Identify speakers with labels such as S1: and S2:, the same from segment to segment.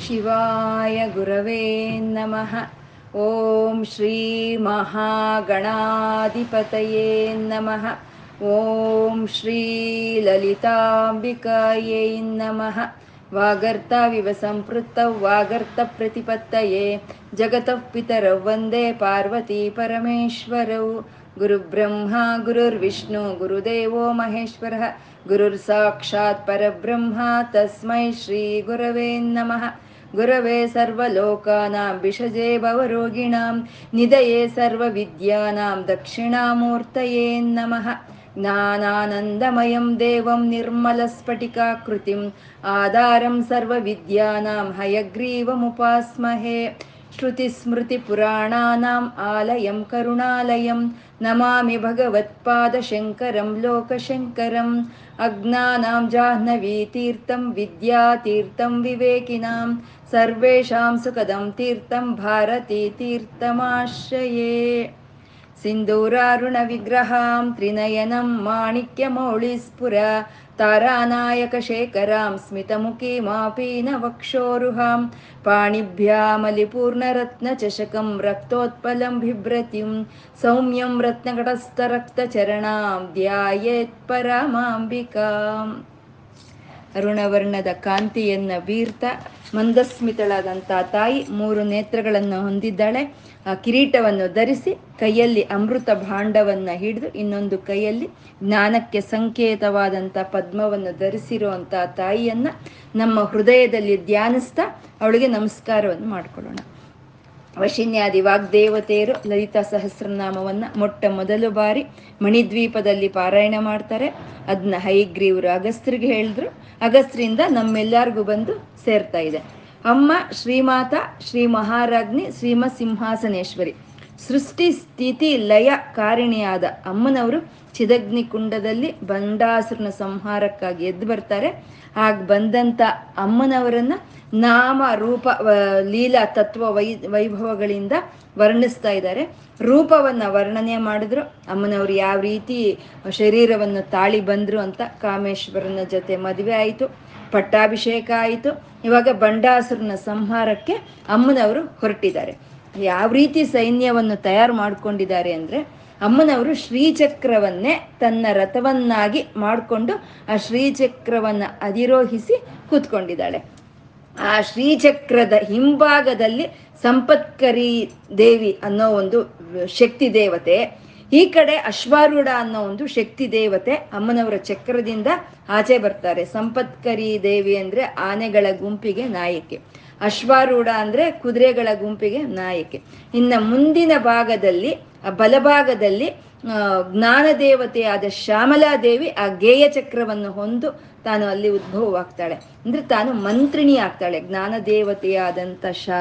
S1: शिवाय गुरवे नमः। ॐ श्रीमहागणाधिपतये नमः। ॐ श्रीललिताम्बिकायै नमः। वागर्ताविव सम्पृत्तौ वागर्तप्रतिपत्तये जगतः पितरौ वन्दे पार्वतीपरमेश्वरौ। गुरुब्रह्मा गुरुर्विष्णु गुरुदेवो महेश्वरः गुरुर्साक्षात् परब्रह्मा तस्मै श्रीगुरवे नमः। गुरवे सर्वलोकानां विषजे भवरोगिणां निधये सर्वविद्यानां दक्षिणामूर्तये नमः। ज्ञानानन्दमयं देवं निर्मलस्फटिकाकृतिम् आधारं सर्वविद्यानां हयग्रीवमुपास्महे। श्रुतिस्मृतिपुराणानाम् आलयं करुणालयं नमामि भगवत्पादशङ्करं लोकशङ्करम् अज्ञानां जाह्नवीतीर्थं विद्यातीर्थं विवेकिनां सर्वेषां सुखदं तीर्थं भारतीतीर्थमाश्रये। सिन्दूरारुणविग्रहां त्रिनयनं माणिक्यमौळिस्फुर तारानायकशेखरां स्मितमुखी मापीनवक्षोरुहां पाणिभ्या रक्तोत्पलं बिभ्रतिं सौम्यं रत्नकटस्थरक्तचरणां ध्यायेत्पराम्बिकाम् ಅರುಣವರ್ಣದ ಕಾಂತಿಯನ್ನ ಬೀರ್ತಾ ಮಂದಸ್ಮಿತಳಾದಂಥ ತಾಯಿ ಮೂರು ನೇತ್ರಗಳನ್ನು ಹೊಂದಿದ್ದಾಳೆ. ಆ ಕಿರೀಟವನ್ನು ಧರಿಸಿ ಕೈಯಲ್ಲಿ ಅಮೃತ ಭಾಂಡವನ್ನು ಹಿಡಿದು ಇನ್ನೊಂದು ಕೈಯಲ್ಲಿ ಜ್ಞಾನಕ್ಕೆ ಸಂಕೇತವಾದಂಥ ಪದ್ಮವನ್ನು ಧರಿಸಿರುವಂಥ ತಾಯಿಯನ್ನ ನಮ್ಮ ಹೃದಯದಲ್ಲಿ ಧ್ಯಾನಿಸ್ತಾ ಅವಳಿಗೆ ನಮಸ್ಕಾರವನ್ನು ಮಾಡ್ಕೊಳ್ಳೋಣ. ವಶಿನ್ಯಾದಿ ವಾಗ್ದೇವತೆಯರು ಲಲಿತಾ ಸಹಸ್ರನಾಮವನ್ನ ಮೊಟ್ಟ ಮೊದಲು ಬಾರಿ ಮಣಿದ್ವೀಪದಲ್ಲಿ ಪಾರಾಯಣ ಮಾಡ್ತಾರೆ. ಅದನ್ನ ಹೈಗ್ರೀವರು ಅಗಸ್ತ್ರಿಗೆ ಹೇಳಿದ್ರು. ಅಗಸ್ತ್ರಿಂದ ನಮ್ಮೆಲ್ಲರಿಗೂ ಬಂದು ಸೇರ್ತಾ ಇದೆ. ಅಮ್ಮ ಶ್ರೀಮಾತ, ಶ್ರೀ ಮಹಾರಾಜ್ನಿ ಶ್ರೀಮ ಸಿಂಹಾಸನೇಶ್ವರಿ ಸೃಷ್ಟಿ ಸ್ಥಿತಿ ಲಯ ಕಾರಿಣಿಯಾದ ಅಮ್ಮನವರು ಚಿದಗ್ನಿ ಕುಂಡದಲ್ಲಿ ಬಂಡಾಸುರನ ಸಂಹಾರಕ್ಕಾಗಿ ಎದ್ದು ಬರ್ತಾರೆ. ಹಾಗೆ ಬಂದಂತ ಅಮ್ಮನವರನ್ನ ನಾಮ, ರೂಪ ಲೀಲಾ, ತತ್ವ, ವೈ, ವೈಭವಗಳಿಂದ ವರ್ಣಿಸ್ತಾ ಇದ್ದಾರೆ. ರೂಪವನ್ನ ವರ್ಣನೆ ಮಾಡಿದ್ರು. ಅಮ್ಮನವರು ಯಾವ ರೀತಿ ಶರೀರವನ್ನು ತಾಳಿ ಬಂದ್ರು ಅಂತ ಕಾಮೇಶ್ವರನ ಜೊತೆ ಮದುವೆ ಆಯಿತು, ಪಟ್ಟಾಭಿಷೇಕ ಆಯಿತು. ಇವಾಗ ಬಂಡಾಸುರನ ಸಂಹಾರಕ್ಕೆ ಅಮ್ಮನವರು ಹೊರಟಿದ್ದಾರೆ. ಯಾವ ರೀತಿ ಸೈನ್ಯವನ್ನು ತಯಾರು ಮಾಡ್ಕೊಂಡಿದ್ದಾರೆ ಅಂದ್ರೆ ಅಮ್ಮನವರು ಶ್ರೀಚಕ್ರವನ್ನೇ ತನ್ನ ರಥವನ್ನಾಗಿ ಮಾಡಿಕೊಂಡು ಆ ಶ್ರೀಚಕ್ರವನ್ನು ಅಧಿರೋಹಿಸಿ ಕೂತ್ಕೊಂಡಿದ್ದಾಳೆ. ಆ ಶ್ರೀಚಕ್ರದ ಹಿಂಭಾಗದಲ್ಲಿ ಸಂಪತ್ಕರಿ ದೇವಿ ಅನ್ನೋ ಒಂದು ಶಕ್ತಿ ದೇವತೆ, ಈ ಕಡೆ ಅಶ್ವಾರೂಢ ಅನ್ನೋ ಒಂದು ಶಕ್ತಿ ದೇವತೆ ಅಮ್ಮನವರ ಚಕ್ರದಿಂದ ಆಚೆ ಬರ್ತಾರೆ. ಸಂಪತ್ಕರಿ ದೇವಿ ಅಂದ್ರೆ ಆನೆಗಳ ಗುಂಪಿಗೆ ನಾಯಕಿ. ಅಶ್ವಾರೂಢ ಅಂದ್ರೆ ಕುದುರೆಗಳ ಗುಂಪಿಗೆ ನಾಯಕಿ. ಇನ್ನ ಮುಂದಿನ ಭಾಗದಲ್ಲಿ ಬಲಭಾಗದಲ್ಲಿ ಜ್ಞಾನ ದೇವತೆಯಾದ ಶ್ಯಾಮಲಾದೇವಿ ಆ ಗೇಯ ಚಕ್ರವನ್ನು ಹೊಂದು ತಾನು ಅಲ್ಲಿ ಉದ್ಭವವಾಗ್ತಾಳೆ. ಅಂದ್ರೆ ತಾನು ಮಂತ್ರಿಣಿ ಆಗ್ತಾಳೆ. ಜ್ಞಾನ ದೇವತೆಯಾದಂಥ ಶಾ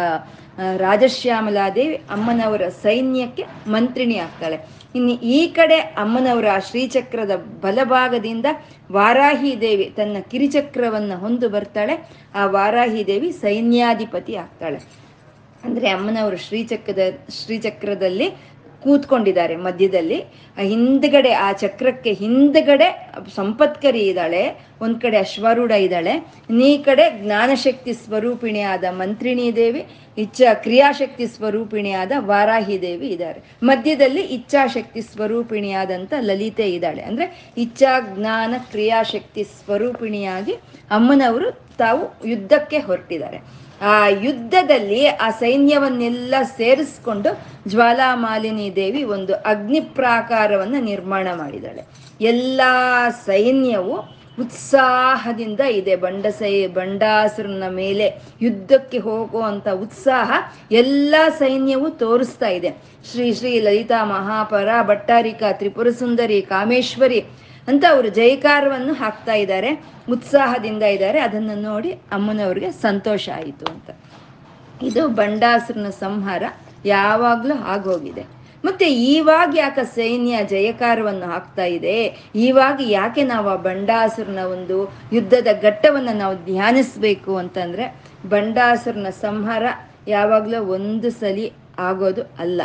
S1: ರಾಜಶ್ಯಾಮಲಾದೇವಿ ಅಮ್ಮನವರ ಸೈನ್ಯಕ್ಕೆ ಮಂತ್ರಿಣಿ ಆಗ್ತಾಳೆ. ಇನ್ನು ಈ ಕಡೆ ಅಮ್ಮನವರ ಶ್ರೀಚಕ್ರದ ಬಲಭಾಗದಿಂದ ವಾರಾಹಿ ದೇವಿ ತನ್ನ ಕಿರಿಚಕ್ರವನ್ನು ಹೊಂದು ಬರ್ತಾಳೆ. ಆ ವಾರಾಹಿ ದೇವಿ ಸೈನ್ಯಾಧಿಪತಿ ಆಗ್ತಾಳೆ. ಅಂದ್ರೆ ಅಮ್ಮನವರು ಶ್ರೀಚಕ್ರದ, ಶ್ರೀಚಕ್ರದಲ್ಲಿ ಕೂತ್ಕೊಂಡಿದ್ದಾರೆ ಮಧ್ಯದಲ್ಲಿ. ಹಿಂದ್ಗಡೆ, ಆ ಚಕ್ರಕ್ಕೆ ಹಿಂದ್ಗಡೆ ಸಂಪತ್ಕರಿ ಇದ್ದಾಳೆ, ಒಂದ್ ಕಡೆ ಅಶ್ವಾರೂಢ ಇದ್ದಾಳೆ ನೀ ಕಡೆ ಜ್ಞಾನಶಕ್ತಿ ಸ್ವರೂಪಿಣಿಯಾದ ಮಂತ್ರಿಣಿ ದೇವಿ, ಇಚ್ಛಾ ಕ್ರಿಯಾಶಕ್ತಿ ಸ್ವರೂಪಿಣಿಯಾದ ವಾರಾಹಿ ದೇವಿ ಇದ್ದಾರೆ. ಮಧ್ಯದಲ್ಲಿ ಇಚ್ಛಾಶಕ್ತಿ ಸ್ವರೂಪಿಣಿಯಾದಂಥ ಲಲಿತೆ ಇದ್ದಾಳೆ. ಅಂದ್ರೆ ಇಚ್ಛಾ, ಜ್ಞಾನ, ಕ್ರಿಯಾಶಕ್ತಿ ಸ್ವರೂಪಿಣಿಯಾಗಿ ಅಮ್ಮನವರು ತಾವು ಯುದ್ಧಕ್ಕೆ ಹೊರಟಿದ್ದಾರೆ. ಆ ಯುದ್ಧದಲ್ಲಿ ಆ ಸೈನ್ಯವನ್ನೆಲ್ಲ ಸೇರಿಸ್ಕೊಂಡು ಜ್ವಾಲಾಮಾಲಿನಿ ದೇವಿ ಒಂದು ಅಗ್ನಿ ಪ್ರಾಕಾರವನ್ನ ನಿರ್ಮಾಣ ಮಾಡಿದಾಳೆ ಎಲ್ಲ ಸೈನ್ಯವು ಉತ್ಸಾಹದಿಂದ ಇದೆ. ಬಂಡಸೈ, ಬಂಡಾಸುರನ ಮೇಲೆ ಯುದ್ಧಕ್ಕೆ ಹೋಗುವಂಥ ಉತ್ಸಾಹ ಎಲ್ಲ ಸೈನ್ಯವು ತೋರಿಸ್ತಾ ಇದೆ. ಶ್ರೀ ಶ್ರೀ ಲಲಿತಾ ಮಹಾಪರ ಭಟ್ಟಾರಿಕಾ ತ್ರಿಪುರ ಸುಂದರಿ ಕಾಮೇಶ್ವರಿ ಅಂತ ಅವರು ಜೈಕಾರವನ್ನು ಹಾಕ್ತಾ ಇದ್ದಾರೆ, ಉತ್ಸಾಹದಿಂದ ಇದ್ದಾರೆ. ಅದನ್ನು ನೋಡಿ ಅಮ್ಮನವ್ರಿಗೆ ಸಂತೋಷ ಆಯಿತು ಅಂತ. ಇದು ಬಂಡಾಸುರನ ಸಂಹಾರ. ಯಾವಾಗಲೂ ಆಗೋಗಿದೆ. ಮತ್ತೆ ಈವಾಗ ಯಾಕೆ ಸೈನ್ಯ ಜಯಕಾರವನ್ನು ಹಾಕ್ತಾ ಇದೆ? ಈವಾಗ ಯಾಕೆ ನಾವು ಆ ಬಂಡಾಸುರನ ಒಂದು ಯುದ್ಧದ ಘಟ್ಟವನ್ನು ನಾವು ಧ್ಯಾನಿಸ್ಬೇಕು ಅಂತಂದ್ರೆ, ಬಂಡಾಸುರನ ಸಂಹಾರ ಯಾವಾಗಲೂ ಒಂದು ಸಲಿ ಆಗೋದು ಅಲ್ಲ.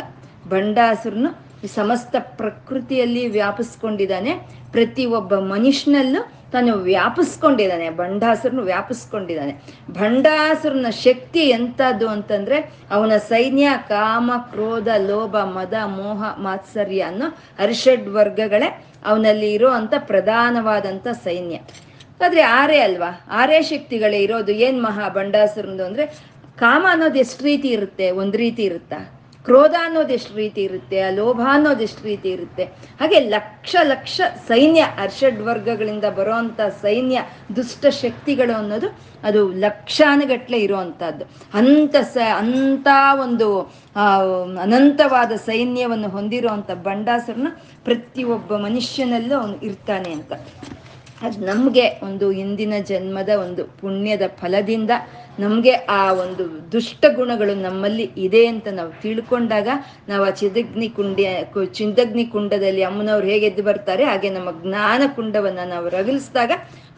S1: ಬಂಡಾಸುರನು ಸಮಸ್ತ ಪ್ರಕೃತಿಯಲ್ಲಿ ವ್ಯಾಪಿಸ್ಕೊಂಡಿದ್ದಾನೆ. ಪ್ರತಿ ಒಬ್ಬ ಮನುಷ್ಯನಲ್ಲೂ ತಾನು ವ್ಯಾಪಿಸ್ಕೊಂಡಿದ್ದಾನೆ ಭಂಡಾಸುರನು ವ್ಯಾಪಿಸ್ಕೊಂಡಿದ್ದಾನೆ. ಭಂಡಾಸುರನ ಶಕ್ತಿ ಎಂಥದ್ದು ಅಂತಂದ್ರೆ ಅವನ ಸೈನ್ಯ, ಕಾಮ, ಕ್ರೋಧ, ಲೋಭ, ಮದ, ಮೋಹ, ಮಾತ್ಸರ್ಯ ಅನ್ನೋ ಅರಿಷಡ್ ವರ್ಗಗಳೇ ಅವನಲ್ಲಿ ಇರೋ ಅಂತ ಪ್ರಧಾನವಾದಂಥ ಸೈನ್ಯ. ಆದ್ರೆ ಆರೇ ಅಲ್ವಾ? ಆರೇ ಶಕ್ತಿಗಳೇ ಇರೋದು ಏನ್ ಮಹಾ ಭಂಡಾಸುರಂದು ಅಂದ್ರೆ ಕಾಮ ಅನ್ನೋದು ಎಷ್ಟು ರೀತಿ ಇರುತ್ತೆ? ಒಂದ್ ರೀತಿ ಇರುತ್ತಾ? ಕ್ರೋಧ ಅನ್ನೋದು ಎಷ್ಟು ರೀತಿ ಇರುತ್ತೆ ಆ ಲೋಭ ಅನ್ನೋದು ಎಷ್ಟು ರೀತಿ ಇರುತ್ತೆ, ಹಾಗೆ ಲಕ್ಷ ಲಕ್ಷ ಸೈನ್ಯ ಅರ್ಷಡ್ ವರ್ಗಗಳಿಂದ ಬರುವಂತ ಸೈನ್ಯ ದುಷ್ಟ ಶಕ್ತಿಗಳು ಅನ್ನೋದು ಅದು ಲಕ್ಷಾನುಗಟ್ಲೆ ಇರುವಂತಹದ್ದು. ಅಂತ ಸ, ಅಂತ ಒಂದು ಅನಂತವಾದ ಸೈನ್ಯವನ್ನು ಹೊಂದಿರುವಂತ ಬಂಡಾಸರನ್ನ ಪ್ರತಿಯೊಬ್ಬ ಮನುಷ್ಯನಲ್ಲೂ ಅವನು ಇರ್ತಾನೆ ಅಂತ. ಅದು ನಮಗೆ ಒಂದು ಹಿಂದಿನ ಜನ್ಮದ ಒಂದು ಪುಣ್ಯದ ಫಲದಿಂದ ನಮಗೆ ಆ ಒಂದು ದುಷ್ಟ ಗುಣಗಳು ನಮ್ಮಲ್ಲಿ ಇದೆ ಅಂತ ನಾವು ತಿಳ್ಕೊಂಡಾಗ ನಾವು ಆ ಚಿದಗ್ನಿ ಕುಂಡ ಚಿಂದಗ್ನಿ ಕುಂಡದಲ್ಲಿ ಅಮ್ಮನವ್ರು ಹೇಗೆ ಎದ್ದು ಬರ್ತಾರೆ, ಹಾಗೆ ನಮ್ಮ ಜ್ಞಾನ ಕುಂಡವನ್ನ ನಾವು ರಗಿಲಿಸಿದಾಗ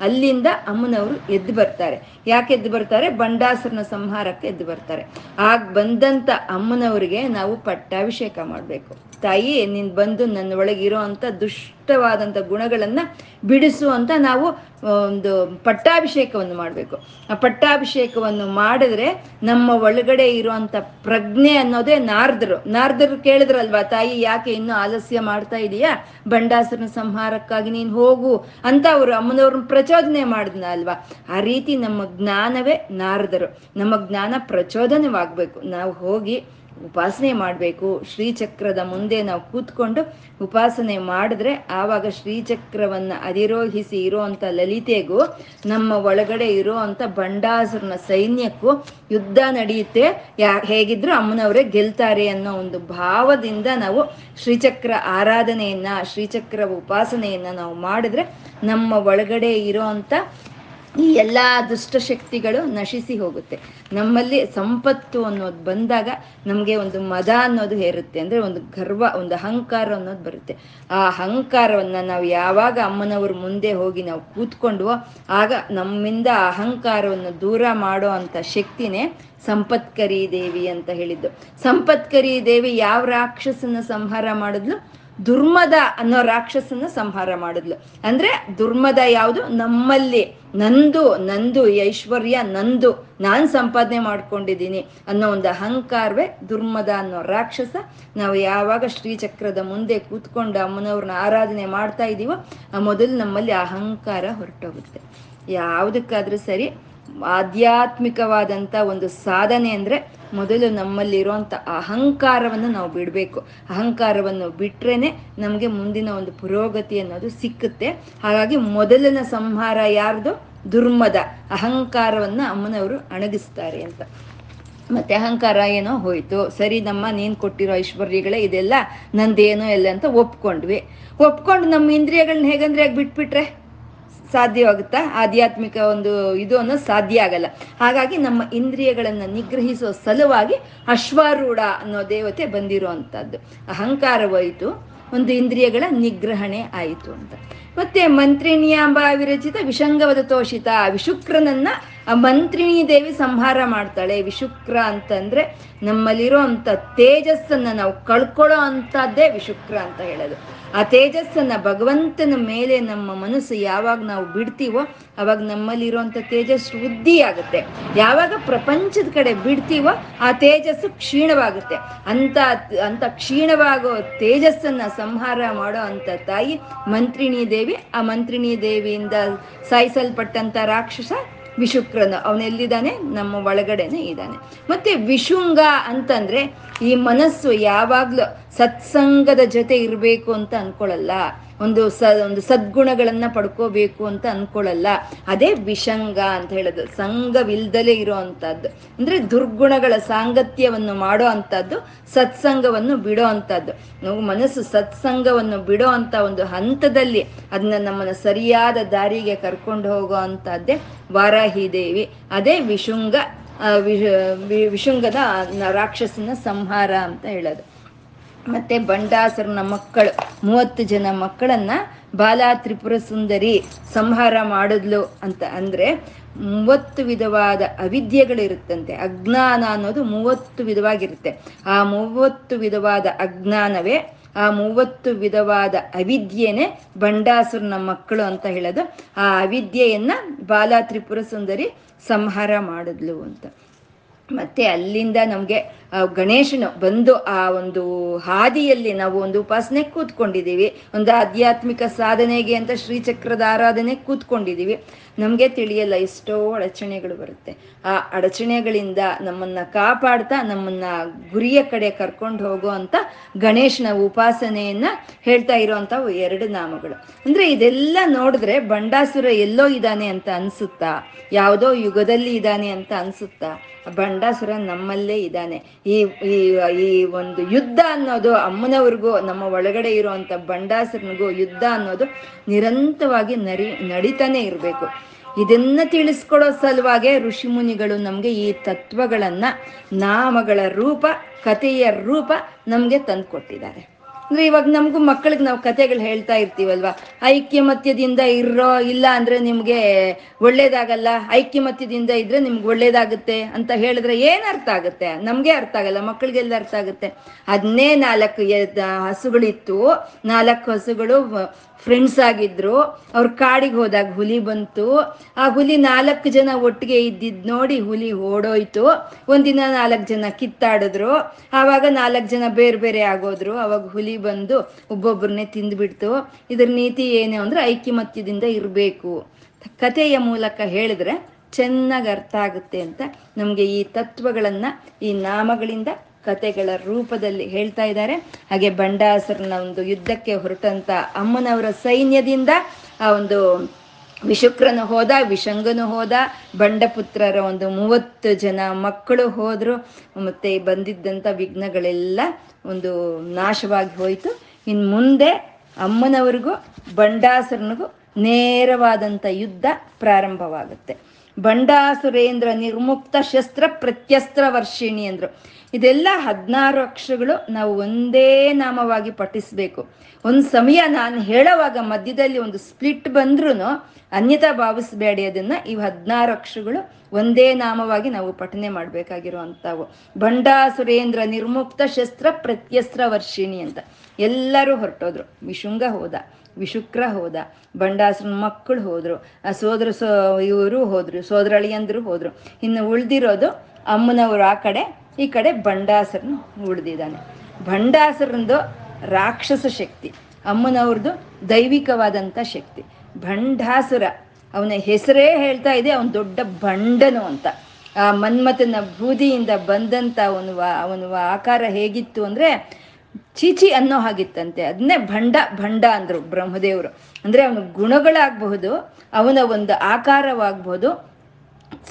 S1: ಅಲ್ಲಿಂದ ಅಮ್ಮನವರು ಎದ್ದು ಬರ್ತಾರೆ. ಯಾಕೆ ಎದ್ದು ಬರ್ತಾರೆ? ಬಂಡಾಸರನ ಸಂಹಾರಕ್ಕೆ ಎದ್ದು ಬರ್ತಾರೆ. ಆಗ ಬಂದಂತ ಅಮ್ಮನವರಿಗೆ ನಾವು ಪಟ್ಟಾಭಿಷೇಕ ಮಾಡಬೇಕು. ತಾಯಿ, ನೀನ್ ಬಂದು ನನ್ನ ಒಳಗೆ ಇರೋ ಅಂತ ದುಷ್ಟವಾದಂಥ ಗುಣಗಳನ್ನ ಬಿಡಿಸು ಅಂತ ನಾವು ಒಂದು ಪಟ್ಟಾಭಿಷೇಕವನ್ನು ಮಾಡಬೇಕು. ಆ ಪಟ್ಟಾಭಿಷೇಕವನ್ನು ಮಾಡಿದ್ರೆ ನಮ್ಮ ಒಳಗಡೆ ಇರುವಂತ ಪ್ರಜ್ಞೆ ಅನ್ನೋದೇ ನಾರ್ದರು. ನಾರ್ದರು ಕೇಳಿದ್ರಲ್ವಾ, ತಾಯಿ ಯಾಕೆ ಇನ್ನೂ ಆಲಸ್ಯ ಮಾಡ್ತಾ ಇದೀಯಾ? ಬಂಡಾಸರನ ಸಂಹಾರಕ್ಕಾಗಿ ನೀನು ಹೋಗು ಅಂತ ಅವರು ಅಮ್ಮನವ್ರನ್ನ ಪ್ರಚೋದನೆ ಮಾಡಿದ್ನ ಅಲ್ವಾ? ಆ ರೀತಿ ನಮ್ಮ ಜ್ಞಾನವೇ ನಾರದರು. ನಮ್ಮ ಜ್ಞಾನ ಪ್ರಚೋದನೆವಾಗಬೇಕು. ನಾವು ಹೋಗಿ ಉಪಾಸನೆ ಮಾಡಬೇಕು. ಶ್ರೀಚಕ್ರದ ಮುಂದೆ ನಾವು ಕೂತ್ಕೊಂಡು ಉಪಾಸನೆ ಮಾಡಿದ್ರೆ ಆವಾಗ ಶ್ರೀಚಕ್ರವನ್ನು ಅಧಿರೋಹಿಸಿ ಇರೋವಂಥ ಲಲಿತೆಗೂ, ನಮ್ಮ ಒಳಗಡೆ ಇರೋವಂಥ ಬಂಡಾಸುರನ ಸೈನ್ಯಕ್ಕೂ ಯುದ್ಧ ನಡೆಯುತ್ತೆ. ಯಾ, ಹೇಗಿದ್ರು ಅಮ್ಮನವರೇ ಗೆಲ್ತಾರೆ ಅನ್ನೋ ಒಂದು ಭಾವದಿಂದ ನಾವು ಶ್ರೀಚಕ್ರ ಆರಾಧನೆಯನ್ನ, ಶ್ರೀಚಕ್ರ ಉಪಾಸನೆಯನ್ನ ನಾವು ಮಾಡಿದ್ರೆ ನಮ್ಮ ಒಳಗಡೆ ಇರೋವಂಥ ಈ ಎಲ್ಲ ದುಷ್ಟಶಕ್ತಿಗಳು ನಶಿಸಿ ಹೋಗುತ್ತೆ. ನಮ್ಮಲ್ಲಿ ಸಂಪತ್ತು ಅನ್ನೋದು ಬಂದಾಗ ನಮಗೆ ಒಂದು ಮದ ಅನ್ನೋದು ಹೇರುತ್ತೆ. ಅಂದ್ರೆ ಒಂದು ಗರ್ವ, ಒಂದು ಅಹಂಕಾರ ಅನ್ನೋದು ಬರುತ್ತೆ. ಆ ಅಹಂಕಾರವನ್ನ ನಾವು ಯಾವಾಗ ಅಮ್ಮನವ್ರ ಮುಂದೆ ಹೋಗಿ ನಾವು ಕೂತ್ಕೊಂಡ್ವೋ, ಆಗ ನಮ್ಮಿಂದ ಅಹಂಕಾರವನ್ನು ದೂರ ಮಾಡೋ ಅಂತ ಶಕ್ತಿನೇ ಸಂಪತ್ಕರಿ ದೇವಿ ಅಂತ ಹೇಳಿದ್ದು. ಸಂಪತ್ಕರಿ ದೇವಿ ಯಾವ ರಾಕ್ಷಸನ ಸಂಹಾರ ಮಾಡಿದ್ಲು? ದುರ್ಮದ ಅನ್ನೋ ರಾಕ್ಷಸನ ಸಂಹಾರ ಮಾಡಿದ್ಲು. ಅಂದ್ರೆ ದುರ್ಮದ ಯಾವುದು? ನಮ್ಮಲ್ಲಿ. ನಂದು ನಂದು ಐಶ್ವರ್ಯ, ನಂದು. ನಾನ್ ಸಂಪಾದನೆ ಮಾಡ್ಕೊಂಡಿದ್ದೀನಿ ಅನ್ನೋ ಒಂದು ಅಹಂಕಾರವೇ ದುರ್ಮದ ಅನ್ನೋ ರಾಕ್ಷಸ. ನಾವು ಯಾವಾಗ ಶ್ರೀಚಕ್ರದ ಮುಂದೆ ಕೂತ್ಕೊಂಡು ಅಮ್ಮನವ್ರನ್ನ ಆರಾಧನೆ ಮಾಡ್ತಾ ಇದೀವೋ, ಆ ಮೊದಲು ನಮ್ಮಲ್ಲಿ ಅಹಂಕಾರ ಹೊರಟೋಗುತ್ತೆ. ಯಾವುದಕ್ಕಾದ್ರೂ ಸರಿ ಆಧ್ಯಾತ್ಮಿಕವಾದಂಥ ಒಂದು ಸಾಧನೆ ಅಂದರೆ ಮೊದಲು ನಮ್ಮಲ್ಲಿರುವಂಥ ಅಹಂಕಾರವನ್ನು ನಾವು ಬಿಡಬೇಕು. ಅಹಂಕಾರವನ್ನು ಬಿಟ್ರೇನೆ ನಮಗೆ ಮುಂದಿನ ಒಂದು ಪುರೋಗತಿ ಅನ್ನೋದು ಸಿಕ್ಕುತ್ತೆ. ಹಾಗಾಗಿ ಮೊದಲಿನ ಸಂಹಾರ ಯಾರ್ದು? ದುರ್ಮದ. ಅಹಂಕಾರವನ್ನು ಅಮ್ಮನವರು ಅಣಗಿಸ್ತಾರೆ ಅಂತ. ಮತ್ತೆ ಅಹಂಕಾರ ಏನೋ ಹೋಯ್ತು. ಸರಿ ನಮ್ಮ ನೀನ್ ಕೊಟ್ಟಿರೋ ಐಶ್ವರ್ಯಗಳೇ ಇದೆಲ್ಲ ನಂದೇನೋ ಎಲ್ಲ ಅಂತ ಒಪ್ಕೊಂಡ್ವಿ. ಒಪ್ಕೊಂಡು ನಮ್ಮ ಇಂದ್ರಿಯಗಳನ್ನ ಹೇಗಂದ್ರೆ ಹೇಗೆ ಬಿಟ್ಬಿಟ್ರೆ ಸಾಧ್ಯವಾಗುತ್ತಾ? ಆಧ್ಯಾತ್ಮಿಕ ಒಂದು ಇದು ಅನ್ನೋದು ಸಾಧ್ಯ ಆಗಲ್ಲ. ಹಾಗಾಗಿ ನಮ್ಮ ಇಂದ್ರಿಯಗಳನ್ನು ನಿಗ್ರಹಿಸೋ ಸಲುವಾಗಿ ಅಶ್ವಾರೂಢ ಅನ್ನೋ ದೇವತೆ ಬಂದಿರುವಂಥದ್ದು ಅಹಂಕಾರವಾಯಿತು, ಒಂದು ಇಂದ್ರಿಯಗಳ ನಿಗ್ರಹಣೆ ಆಯಿತು ಅಂತ. ಮತ್ತೆ ಮಂತ್ರಿಣಿಯಾಂಬ ವಿರಚಿತ ವಿಷಂಗವದ ತೋಷಿತ ವಿಶುಕ್ರನನ್ನ ಆ ಮಂತ್ರಿಣಿ ದೇವಿ ಸಂಹಾರ ಮಾಡ್ತಾಳೆ. ವಿಶುಕ್ರ ಅಂತಂದ್ರೆ ನಮ್ಮಲ್ಲಿರೋ ಅಂತ ತೇಜಸ್ಸನ್ನ ನಾವು ಕಳ್ಕೊಳ್ಳೋ ಅಂತದ್ದೇ ವಿಶುಕ್ರ ಅಂತ ಹೇಳೋದು. ಆ ತೇಜಸ್ಸನ್ನ ಭಗವಂತನ ಮೇಲೆ ನಮ್ಮ ಮನಸ್ಸು ಯಾವಾಗ ನಾವು ಬಿಡ್ತೀವೋ ಅವಾಗ ನಮ್ಮಲ್ಲಿರುವಂತ ತೇಜಸ್ ವೃದ್ಧಿ ಆಗುತ್ತೆ ಯಾವಾಗ ಪ್ರಪಂಚದ ಕಡೆ ಬಿಡ್ತೀವೋ ಆ ತೇಜಸ್ಸು ಕ್ಷೀಣವಾಗುತ್ತೆ. ಅಂತ ಅಂತ ಕ್ಷೀಣವಾಗೋ ತೇಜಸ್ಸನ್ನ ಸಂಹಾರ ಮಾಡೋ ಅಂತ ತಾಯಿ ಮಂತ್ರಿಣಿ ದೇವಿ, ಆ ಮಂತ್ರಿಣಿ ದೇವಿಯಿಂದ ಸಾಯಿಸಲ್ಪಟ್ಟಂತ ರಾಕ್ಷಸ ವಿಶುಕ್ರನು. ಅವನೆಲ್ಲಿದ್ದಾನೆ? ನಮ್ಮ ಒಳಗಡೆನೆ ಇದ್ದಾನೆ. ಮತ್ತೆ ವಿಶುಂಗ ಅಂತಂದ್ರೆ ಈ ಮನಸ್ಸು ಯಾವಾಗ್ಲೂ ಸತ್ಸಂಗದ ಜೊತೆ ಇರಬೇಕು ಅಂತ ಅನ್ಕೊಳಲ್ಲ. ಒಂದು ಸ, ಒಂದು ಸದ್ಗುಣಗಳನ್ನ ಪಡ್ಕೋಬೇಕು ಅಂತ ಅನ್ಕೊಳ್ಳಲ್ಲ ಅದೇ ವಿಷಂಗ ಅಂತ ಹೇಳೋದು. ಸಂಘವಿಲ್ದಲೇ ಇರೋ ಅಂತದ್ದು ಅಂದ್ರೆ ದುರ್ಗುಣಗಳ ಸಾಂಗತ್ಯವನ್ನು ಮಾಡೋ ಅಂತದ್ದು ಸತ್ಸಂಗವನ್ನು ಬಿಡೋ ಅಂತದ್ದು ನಾವು ಮನಸ್ಸು ಸತ್ಸಂಗವನ್ನು ಬಿಡೋ ಅಂತ ಒಂದು ಹಂತದಲ್ಲಿ ಅದನ್ನ ನಮ್ಮನ್ನ ಸರಿಯಾದ ದಾರಿಗೆ ಕರ್ಕೊಂಡು ಹೋಗೋ ಅಂತದ್ದೇ ವಾರಾಹಿ ದೇವಿ. ಅದೇ ವಿಶುಂಗ ವಿಶುಂಗದ ರಾಕ್ಷಸನ ಸಂಹಾರ ಅಂತ ಹೇಳೋದು. ಮತ್ತೆ ಬಂಡಾಸುರನ ಮಕ್ಕಳು, ಮೂವತ್ತು ಜನ ಮಕ್ಕಳನ್ನ ಬಾಲ ತ್ರಿಪುರ ಸುಂದರಿ ಸಂಹಾರ ಮಾಡಿದ್ಲು ಅಂತ ಅಂದ್ರೆ ಮೂವತ್ತು ವಿಧವಾದ ಅವಿದ್ಯೆಗಳಿರುತ್ತಂತೆ. ಅಜ್ಞಾನ ಅನ್ನೋದು ಮೂವತ್ತು ವಿಧವಾಗಿರುತ್ತೆ. ಆ ಮೂವತ್ತು ವಿಧವಾದ ಅಜ್ಞಾನವೇ ಆ ಮೂವತ್ತು ವಿಧವಾದ ಅವಿದ್ಯೆನೆ ಬಂಡಾಸುರನ ಮಕ್ಕಳು ಅಂತ ಹೇಳೋದು. ಆ ಅವಿದ್ಯೆಯನ್ನ ಬಾಲ ತ್ರಿಪುರ ಸುಂದರಿ ಸಂಹಾರ ಮಾಡಿದ್ಲು ಅಂತ. ಮತ್ತೆ ಅಲ್ಲಿಂದ ನಮಗೆ ಗಣೇಶನು ಬಂದು ಆ ಒಂದು ಹಾದಿಯಲ್ಲಿ ನಾವು ಒಂದು ಉಪಾಸನೆ ಕೂತ್ಕೊಂಡಿದ್ದೀವಿ. ಒಂದು ಆಧ್ಯಾತ್ಮಿಕ ಸಾಧನೆಗೆ ಅಂತ ಶ್ರೀಚಕ್ರದ ಆರಾಧನೆ ಕೂತ್ಕೊಂಡಿದ್ದೀವಿ. ನಮಗೆ ತಿಳಿಯಲ್ಲ ಎಷ್ಟೋ ಅಡಚಣೆಗಳು ಬರುತ್ತೆ. ಆ ಅಡಚಣೆಗಳಿಂದ ನಮ್ಮನ್ನ ಕಾಪಾಡ್ತಾ ನಮ್ಮನ್ನ ಗುರಿಯ ಕಡೆ ಕರ್ಕೊಂಡು ಹೋಗೋ ಅಂತ ಗಣೇಶನ ಉಪಾಸನೆಯನ್ನ ಹೇಳ್ತಾ ಇರುವಂತ ಎರಡು ನಾಮಗಳು. ಅಂದ್ರೆ ಇದೆಲ್ಲ ನೋಡಿದ್ರೆ ಬಂಡಾಸುರ ಎಲ್ಲೋ ಇದ್ದಾನೆ ಅಂತ ಅನ್ಸುತ್ತಾ? ಯಾವುದೋ ಯುಗದಲ್ಲಿ ಇದ್ದಾನೆ ಅಂತ ಅನ್ಸುತ್ತಾ? ಬಂಡಾಸುರ ನಮ್ಮಲ್ಲೇ ಇದ್ದಾನೆ. ಈ ಈ ಈ ಒಂದು ಯುದ್ಧ ಅನ್ನೋದು ಅಮ್ಮನವ್ರಿಗೂ ನಮ್ಮ ಒಳಗಡೆ ಇರುವಂತ ಬಂಡಾಸುರನಿಗೂ ಯುದ್ಧ ಅನ್ನೋದು ನಿರಂತರವಾಗಿ ನರಿ, ನಡೀತಾನೆ ಇರಬೇಕು. ಇದನ್ನ ತಿಳಿಸ್ಕೊಳ್ಳೋ ಸಲುವಾಗೆ ಋಷಿ ಮುನಿಗಳು ನಮ್ಗೆ ಈ ತತ್ವಗಳನ್ನ, ನಾಮಗಳ ರೂಪ, ಕಥೆಯ ರೂಪ ನಮ್ಗೆ ತಂದ್ಕೊಟ್ಟಿದ್ದಾರೆ. ಅಂದ್ರೆ ಇವಾಗ ನಮಗೂ ಮಕ್ಕಳಿಗೆ ನಾವು ಕಥೆಗಳು ಹೇಳ್ತಾ ಇರ್ತೀವಲ್ವಾ? ಐಕ್ಯಮತ್ಯದಿಂದ ಇರೋ ಇಲ್ಲ ಅಂದ್ರೆ ನಿಮ್ಗೆ ಒಳ್ಳೇದಾಗಲ್ಲ, ಐಕ್ಯಮತ್ಯದಿಂದ ಇದ್ರೆ ನಿಮ್ಗೆ ಒಳ್ಳೇದಾಗುತ್ತೆ ಅಂತ ಹೇಳಿದ್ರೆ ಏನ್ ಅರ್ಥ ಆಗುತ್ತೆ? ನಮ್ಗೆ ಅರ್ಥ ಆಗಲ್ಲ, ಮಕ್ಕಳಿಗೆಲ್ಲ ಅರ್ಥ ಆಗುತ್ತೆ. ಅದನ್ನೇ ನಾಲ್ಕು ಹಸುಗಳಿತ್ತು, ನಾಲ್ಕು ಹಸುಗಳು ಫ್ರೆಂಡ್ಸ್ ಆಗಿದ್ರು, ಅವ್ರ ಕಾಡಿಗೆ ಹೋದಾಗ ಹುಲಿ ಬಂತು. ಆ ಹುಲಿ ನಾಲ್ಕು ಜನ ಒಟ್ಟಿಗೆ ಇದ್ದಿದ್ ನೋಡಿ ಹುಲಿ ಓಡೋಯ್ತು. ಒಂದಿನ ನಾಲ್ಕು ಜನ ಕಿತ್ತಾಡಿದ್ರು. ಆವಾಗ ನಾಲ್ಕು ಜನ ಬೇರೆ ಬೇರೆ ಆಗೋದ್ರು. ಅವಾಗ ಹುಲಿ ಬಂದು ಒಬ್ಬೊಬ್ಬರನ್ನೇ ತಿಂದ್ಬಿಡ್ತು. ಇದ್ರ ನೀತಿ ಏನು ಅಂದ್ರೆ ಐಕ್ಯಮತ್ಯದಿಂದ ಇರಬೇಕು. ಕಥೆಯ ಮೂಲಕ ಹೇಳಿದ್ರೆ ಚೆನ್ನಾಗಿ ಅರ್ಥ ಆಗುತ್ತೆ ಅಂತ ನಮಗೆ ಈ ತತ್ವಗಳನ್ನು ಈ ನಾಮಗಳಿಂದ ಕತೆಗಳ ರೂಪದಲ್ಲಿ ಹೇಳ್ತಾ ಇದ್ದಾರೆ. ಹಾಗೆ ಬಂಡಾಸರನ ಒಂದು ಯುದ್ಧಕ್ಕೆ ಹೊರಟಂತ ಅಮ್ಮನವರ ಸೈನ್ಯದಿಂದ ಆ ಒಂದು ವಿಶುಕ್ರನು ಹೋದ ವಿಷಂಗನು ಹೋದ, ಬಂಡಪುತ್ರರ ಒಂದು ಮೂವತ್ತು ಜನ ಮಕ್ಕಳು ಹೋದ್ರು. ಮತ್ತೆ ಬಂದಿದ್ದಂಥ ವಿಘ್ನಗಳೆಲ್ಲ ಒಂದು ನಾಶವಾಗಿ ಹೋಯಿತು. ಇನ್ನು ಮುಂದೆ ಅಮ್ಮನವ್ರಿಗೂ ಬಂಡಾಸುರನಿಗೂ ನೇರವಾದಂಥ ಯುದ್ಧ ಪ್ರಾರಂಭವಾಗುತ್ತೆ. ಬಂಡಾಸುರೇಂದ್ರ ನಿರ್ಮುಕ್ತ ಶಸ್ತ್ರ ಪ್ರತ್ಯಸ್ತ್ರ ವರ್ಷಿಣಿ ಅಂದ್ರು. ಇದೆಲ್ಲ ಹದಿನಾರು ಅಕ್ಷರಗಳು ನಾವು ಒಂದೇ ನಾಮವಾಗಿ ಪಠಿಸ್ಬೇಕು. ಒಂದು ಸಮಯ ನಾನು ಹೇಳೋವಾಗ ಮಧ್ಯದಲ್ಲಿ ಒಂದು ಸ್ಪ್ಲಿಟ್ ಬಂದ್ರೂ ಅನ್ಯತಾ ಭಾವಿಸ್ಬೇಡಿ ಅದನ್ನ. ಈ ಹದಿನಾರು ಅಕ್ಷರಗಳು ಒಂದೇ ನಾಮವಾಗಿ ನಾವು ಪಠನೆ ಮಾಡಬೇಕಾಗಿರುವಂಥವು. ಬಂಡಾಸುರೇಂದ್ರ ನಿರ್ಮುಕ್ತ ಶಸ್ತ್ರ ಪ್ರತ್ಯಸ್ತ್ರ ವರ್ಷಿಣಿ ಅಂತ. ಎಲ್ಲರೂ ಹೊರಟೋದ್ರು. ವಿಶುಂಗ ಹೋದ, ವಿಶುಕ್ರ ಹೋದ ಬಂಡಾಸನ ಮಕ್ಕಳು ಹೋದ್ರು ಆ ಸೋದರ ಸೋ ಇವರು ಹೋದ್ರು, ಸೋದರಳಿಯಂದ್ರು ಹೋದ್ರು. ಇನ್ನು ಉಳ್ದಿರೋದು ಅಮ್ಮನವರು ಆ ಕಡೆ. ಈ ಕಡೆ ಭಂಡಾಸರನ್ನು ಉಳಿದಿದ್ದಾನೆ. ಭಂಡಾಸರಂದು ರಾಕ್ಷಸ ಶಕ್ತಿ ಅಮ್ಮನವ್ರದ್ದು ದೈವಿಕವಾದಂಥ ಶಕ್ತಿ. ಭಂಡಾಸುರ, ಅವನ ಹೆಸರೇ ಹೇಳ್ತಾ ಇದೆ, ಅವನು ದೊಡ್ಡ ಭಂಡನು ಅಂತ. ಆ ಮನ್ಮಥನ ಬೂದಿಯಿಂದ ಬಂದಂಥ ಅವನು ಅವನು ಆಕಾರ ಹೇಗಿತ್ತು ಅಂದರೆ ಚೀಚಿ ಅನ್ನೋ ಹಾಗಿತ್ತಂತೆ. ಅದನ್ನೇ ಭಂಡ ಭಂಡ ಅಂದರು ಬ್ರಹ್ಮದೇವರು. ಅಂದರೆ ಅವನ ಗುಣಗಳಾಗಬಹುದು, ಅವನ ಒಂದು ಆಕಾರವಾಗಬಹುದು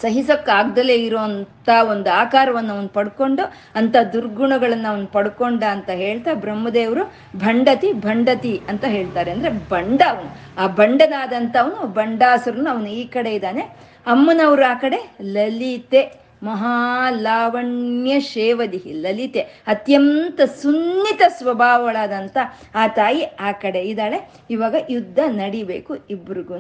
S1: ಸಹಿಸಕ್ಕಾಗ್ದಲೇ ಇರೋಂಥ ಒಂದು ಆಕಾರವನ್ನು ಅವನು ಪಡ್ಕೊಂಡು, ಅಂಥ ದುರ್ಗುಣಗಳನ್ನು ಅವನು ಪಡ್ಕೊಂಡ ಅಂತ ಹೇಳ್ತಾ ಬ್ರಹ್ಮದೇವರು ಭಂಡತಿ ಭಂಡತಿ ಅಂತ ಹೇಳ್ತಾರೆ. ಅಂದ್ರೆ ಬಂಡ ಅವನು. ಆ ಬಂಡನಾದಂಥವನು ಬಂಡಾಸುರನು ಅವನು ಈ ಕಡೆ ಇದ್ದಾನೆ. ಅಮ್ಮನವರು ಆ ಕಡೆ ಲಲಿತೆ. ಮಹಾಲಾವಣ್ಯ ಶೇವದಿಹಿ ಲಲಿತೆ, ಅತ್ಯಂತ ಸುನ್ನಿತ ಸ್ವಭಾವಳಾದಂಥ ಆ ತಾಯಿ ಆ ಕಡೆ ಇದ್ದಾಳೆ. ಇವಾಗ ಯುದ್ಧ ನಡಿಬೇಕು ಇಬ್ರಿಗೂ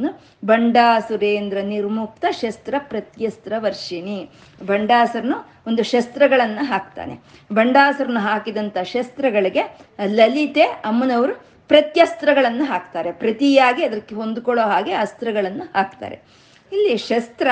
S1: ಬಂಡಾಸುರೇಂದ್ರ ನಿರ್ಮುಕ್ತ ಶಸ್ತ್ರ ಪ್ರತ್ಯಸ್ತ್ರ ವರ್ಷಿಣಿ. ಬಂಡಾಸುರನು ಒಂದು ಶಸ್ತ್ರಗಳನ್ನು ಹಾಕ್ತಾನೆ. ಬಂಡಾಸುರನು ಹಾಕಿದಂಥ ಶಸ್ತ್ರಗಳಿಗೆ ಲಲಿತೆ ಅಮ್ಮನವರು ಪ್ರತ್ಯಸ್ತ್ರಗಳನ್ನು ಹಾಕ್ತಾರೆ. ಪ್ರತಿಯಾಗಿ ಅದಕ್ಕೆ ಹೊಂದ್ಕೊಳ್ಳೋ ಹಾಗೆ ಅಸ್ತ್ರಗಳನ್ನು ಹಾಕ್ತಾರೆ. ಇಲ್ಲಿ ಶಸ್ತ್ರ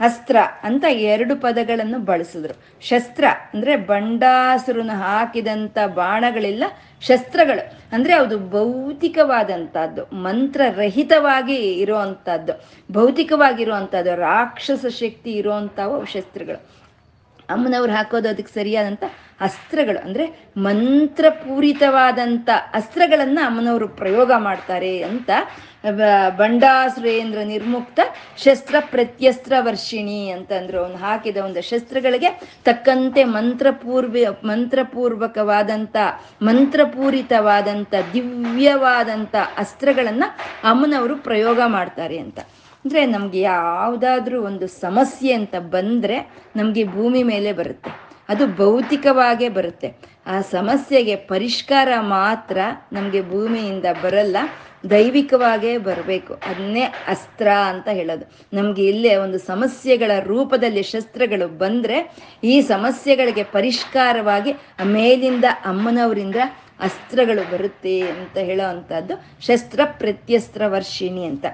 S1: ಅಸ್ತ್ರ ಅಂತ ಎರಡು ಪದಗಳನ್ನು ಬಳಸಿದ್ರು. ಶಸ್ತ್ರ ಅಂದ್ರೆ ಬಂಡಾಸುರನ ಹಾಕಿದಂಥ ಬಾಣಗಳೆಲ್ಲ, ಶಸ್ತ್ರಗಳು ಅಂದ್ರೆ ಅದು ಭೌತಿಕವಾದಂಥದ್ದು ಮಂತ್ರರಹಿತವಾಗಿ ಇರುವಂಥದ್ದು ಭೌತಿಕವಾಗಿರುವಂಥದ್ದು ರಾಕ್ಷಸ ಶಕ್ತಿ ಇರುವಂಥವು ಶಸ್ತ್ರಗಳು. ಅಮ್ಮನವ್ರು ಹಾಕೋದು ಅದಕ್ಕೆ ಸರಿಯಾದಂಥ ಅಸ್ತ್ರಗಳು ಅಂದರೆ ಮಂತ್ರಪೂರಿತವಾದಂಥ ಅಸ್ತ್ರಗಳನ್ನು ಅಮ್ಮನವರು ಪ್ರಯೋಗ ಮಾಡ್ತಾರೆ ಅಂತ ಬಂಡಾಸುರೇಂದ್ರ ನಿರ್ಮುಕ್ತ ಶಸ್ತ್ರ ಪ್ರತ್ಯಸ್ತ್ರ ವರ್ಷಿಣಿ ಅಂತಂದ್ರು ಅವನು ಹಾಕಿದ ಒಂದು ಶಸ್ತ್ರಗಳಿಗೆ ತಕ್ಕಂತೆ ಮಂತ್ರಪೂರ್ವ ಮಂತ್ರಪೂರ್ವಕವಾದಂಥ ಮಂತ್ರಪೂರಿತವಾದಂಥ ದಿವ್ಯವಾದಂಥ ಅಸ್ತ್ರಗಳನ್ನು ಅಮ್ಮನವರು ಪ್ರಯೋಗ ಮಾಡ್ತಾರೆ ಅಂತ. ಅಂದರೆ ನಮಗೆ ಯಾವುದಾದ್ರೂ ಒಂದು ಸಮಸ್ಯೆ ಅಂತ ಬಂದರೆ ನಮಗೆ ಭೂಮಿ ಮೇಲೆ ಬರುತ್ತೆ. ಅದು ಭೌತಿಕವಾಗೇ ಬರುತ್ತೆ. ಆ ಸಮಸ್ಯೆಗೆ ಪರಿಷ್ಕಾರ ಮಾತ್ರ ನಮಗೆ ಭೂಮಿಯಿಂದ ಬರಲ್ಲ. ದೈವಿಕವಾಗೇ ಬರಬೇಕು. ಅದನ್ನೇ ಅಸ್ತ್ರ ಅಂತ ಹೇಳೋದು. ನಮಗೆ ಇಲ್ಲೇ ಒಂದು ಸಮಸ್ಯೆಗಳ ರೂಪದಲ್ಲಿ ಶಸ್ತ್ರಗಳು ಬಂದರೆ ಈ ಸಮಸ್ಯೆಗಳಿಗೆ ಪರಿಷ್ಕಾರವಾಗಿ ಮೇಲಿಂದ ಅಮ್ಮನವರಿಂದ ಅಸ್ತ್ರಗಳು ಬರುತ್ತೆ ಅಂತ ಹೇಳೋ ಅಂಥದ್ದು ಶಸ್ತ್ರ ಪ್ರತ್ಯಸ್ತ್ರ ವರ್ಷಿಣಿ ಅಂತ.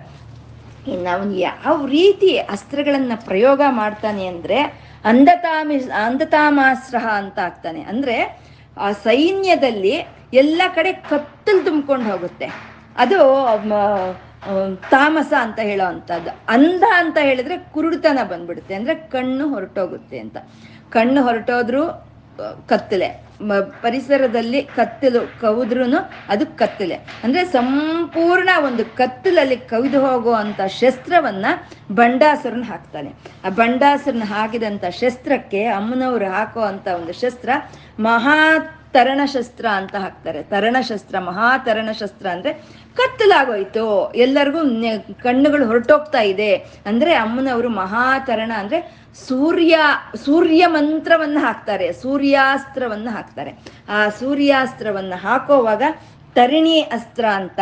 S1: ಇನ್ನು ಯಾವ ರೀತಿ ಅಸ್ತ್ರಗಳನ್ನು ಪ್ರಯೋಗ ಮಾಡ್ತಾನೆ ಅಂದ್ರೆ ಅಂಧತಾಮಿ ಅಂಧತಾಮಾಸ್ತ್ರ ಅಂತ ಆಗ್ತಾನೆ. ಅಂದ್ರೆ ಆ ಸೈನ್ಯದಲ್ಲಿ ಎಲ್ಲ ಕಡೆ ಕತ್ತಲು ತುಂಬಿಕೊಂಡು ಹೋಗುತ್ತೆ. ಅದು ತಾಮಸ ಅಂತ ಹೇಳೋ ಅಂಥದ್ದು. ಅಂಧ ಅಂತ ಹೇಳಿದ್ರೆ ಕುರುಡುತನ ಬಂದ್ಬಿಡುತ್ತೆ. ಅಂದ್ರೆ ಕಣ್ಣು ಹೊರಟೋಗುತ್ತೆ ಅಂತ. ಕಣ್ಣು ಹೊರಟೋದ್ರು ಕತ್ತಲೆ. ಪರಿಸರದಲ್ಲಿ ಕತ್ತಲು ಕವಿದ್ರೂ ಅದು ಕತ್ತಲೆ. ಅಂದ್ರೆ ಸಂಪೂರ್ಣ ಒಂದು ಕತ್ತಲಲ್ಲಿ ಕವಿದು ಹೋಗುವಂತ ಶಸ್ತ್ರವನ್ನ ಬಂಡಾಸುರನ್ ಹಾಕ್ತಾನೆ. ಆ ಬಂಡಾಸುರನ್ ಹಾಕಿದಂಥ ಶಸ್ತ್ರಕ್ಕೆ ಅಮ್ಮನವರು ಹಾಕೋ ಒಂದು ಶಸ್ತ್ರ ಮಹಾ ತರಣ ಶಸ್ತ್ರ ಅಂತ ಹಾಕ್ತಾರೆ. ತರಣಶಸ್ತ್ರ, ಮಹಾ ತರಣಶಸ್ತ್ರ ಅಂದ್ರೆ ಕತ್ತಲಾಗೋಯ್ತು. ಎಲ್ಲರಿಗೂ ಕಣ್ಣುಗಳು ಹೊರಟೋಗ್ತಾ ಇದೆ. ಅಂದ್ರೆ ಅಮ್ಮನವರು ಮಹಾತರಣ ಅಂದ್ರೆ ಸೂರ್ಯ ಸೂರ್ಯ ಮಂತ್ರವನ್ನ ಹಾಕ್ತಾರೆ. ಸೂರ್ಯಾಸ್ತ್ರವನ್ನ ಹಾಕ್ತಾರೆ. ಆ ಸೂರ್ಯಾಸ್ತ್ರವನ್ನ ಹಾಕೋವಾಗ ತರಿಣಿ ಅಸ್ತ್ರ ಅಂತ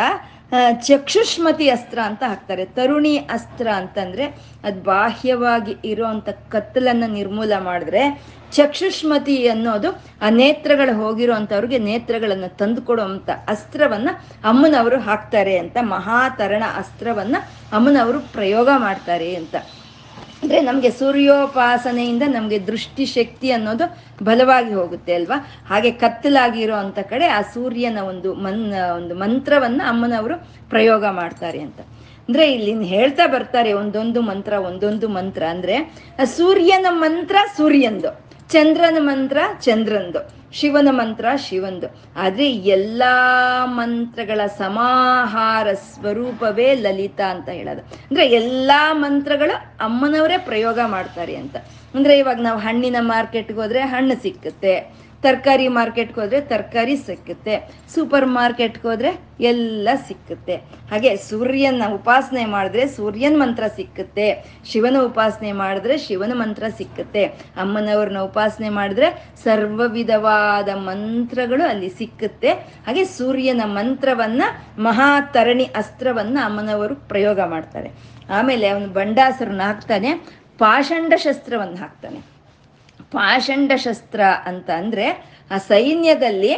S1: ಚಕ್ಷುಷ್ಮತಿ ಅಸ್ತ್ರ ಅಂತ ಹಾಕ್ತಾರೆ. ತರುಣಿ ಅಸ್ತ್ರ ಅಂತಂದ್ರೆ ಅದು ಬಾಹ್ಯವಾಗಿ ಇರುವಂತ ಕತ್ತಲನ್ನು ನಿರ್ಮೂಲ ಮಾಡಿದ್ರೆ ಚಕ್ಷುಷ್ಮತಿ ಅನ್ನೋದು ಆ ನೇತ್ರಗಳು ಹೋಗಿರುವಂಥವ್ರಿಗೆ ನೇತ್ರಗಳನ್ನು ತಂದು ಕೊಡುವಂಥ ಅಸ್ತ್ರವನ್ನ ಅಮ್ಮನವರು ಹಾಕ್ತಾರೆ ಅಂತ, ಮಹಾತರಣ ಅಸ್ತ್ರವನ್ನ ಅಮ್ಮನವರು ಪ್ರಯೋಗ ಮಾಡ್ತಾರೆ ಅಂತ. ಅಂದ್ರೆ ನಮಗೆ ಸೂರ್ಯೋಪಾಸನೆಯಿಂದ ನಮಗೆ ದೃಷ್ಟಿ ಶಕ್ತಿ ಅನ್ನೋದು ಬಲವಾಗಿ ಹೋಗುತ್ತೆ ಅಲ್ವಾ? ಹಾಗೆ ಕತ್ತಲಾಗಿರೋ ಅಂತ ಕಡೆ ಆ ಸೂರ್ಯನ ಒಂದು ಮನ್, ಒಂದು ಮಂತ್ರವನ್ನ ಅಮ್ಮನವರು ಪ್ರಯೋಗ ಮಾಡ್ತಾರೆ ಅಂತ. ಅಂದ್ರೆ ಇಲ್ಲಿ ಹೇಳ್ತಾ ಬರ್ತಾರೆ ಒಂದೊಂದು ಮಂತ್ರ ಒಂದೊಂದು ಮಂತ್ರ. ಅಂದ್ರೆ ಸೂರ್ಯನ ಮಂತ್ರ ಸೂರ್ಯಂದು. ಚಂದ್ರನ ಮಂತ್ರ ಚಂದ್ರಂದು, ಶಿವನ ಮಂತ್ರ ಶಿವಂದು. ಆದ್ರೆ ಎಲ್ಲಾ ಮಂತ್ರಗಳ ಸಮಾಹಾರ ಸ್ವರೂಪವೇ ಲಲಿತಾ ಅಂತ ಹೇಳೋದು. ಅಂದ್ರೆ ಎಲ್ಲಾ ಮಂತ್ರಗಳು ಅಮ್ಮನವರೇ ಪ್ರಯೋಗ ಮಾಡ್ತಾರೆ ಅಂತ. ಅಂದ್ರೆ ಇವಾಗ ನಾವು ಹಣ್ಣಿನ ಮಾರ್ಕೆಟ್ಗೆ ಹೋದ್ರೆ ಹಣ್ಣು ಸಿಕ್ಕುತ್ತೆ, ತರಕಾರಿ ಮಾರ್ಕೆಟ್ಗೆ ಹೋದ್ರೆ ತರಕಾರಿ ಸಿಕ್ಕುತ್ತೆ ಸೂಪರ್ ಮಾರ್ಕೆಟ್ಗೆ ಹೋದ್ರೆ ಎಲ್ಲ ಸಿಕ್ಕುತ್ತೆ. ಹಾಗೆ ಸೂರ್ಯನ ಉಪಾಸನೆ ಮಾಡಿದ್ರೆ ಸೂರ್ಯನ ಮಂತ್ರ ಸಿಕ್ಕುತ್ತೆ, ಶಿವನ ಉಪಾಸನೆ ಮಾಡಿದ್ರೆ ಶಿವನ ಮಂತ್ರ ಸಿಕ್ಕುತ್ತೆ. ಅಮ್ಮನವ್ರನ್ನ ಉಪಾಸನೆ ಮಾಡಿದ್ರೆ ಸರ್ವ ವಿಧವಾದ ಮಂತ್ರಗಳು ಅಲ್ಲಿ ಸಿಕ್ಕುತ್ತೆ. ಹಾಗೆ ಸೂರ್ಯನ ಮಂತ್ರವನ್ನ ಮಹಾತರಣಿ ಅಸ್ತ್ರವನ್ನ ಅಮ್ಮನವರು ಪ್ರಯೋಗ ಮಾಡ್ತಾರೆ. ಆಮೇಲೆ ಅವನು ಬಂಡಾಸರನ್ನ ಹಾಕ್ತಾನೆ ಪಾಷಂಡ ಶಸ್ತ್ರವನ್ನು ಹಾಕ್ತಾನೆ. ಪಾಷಂಡ ಶಸ್ತ್ರ ಅಂತ ಅಂದರೆ ಆ ಸೈನ್ಯದಲ್ಲಿ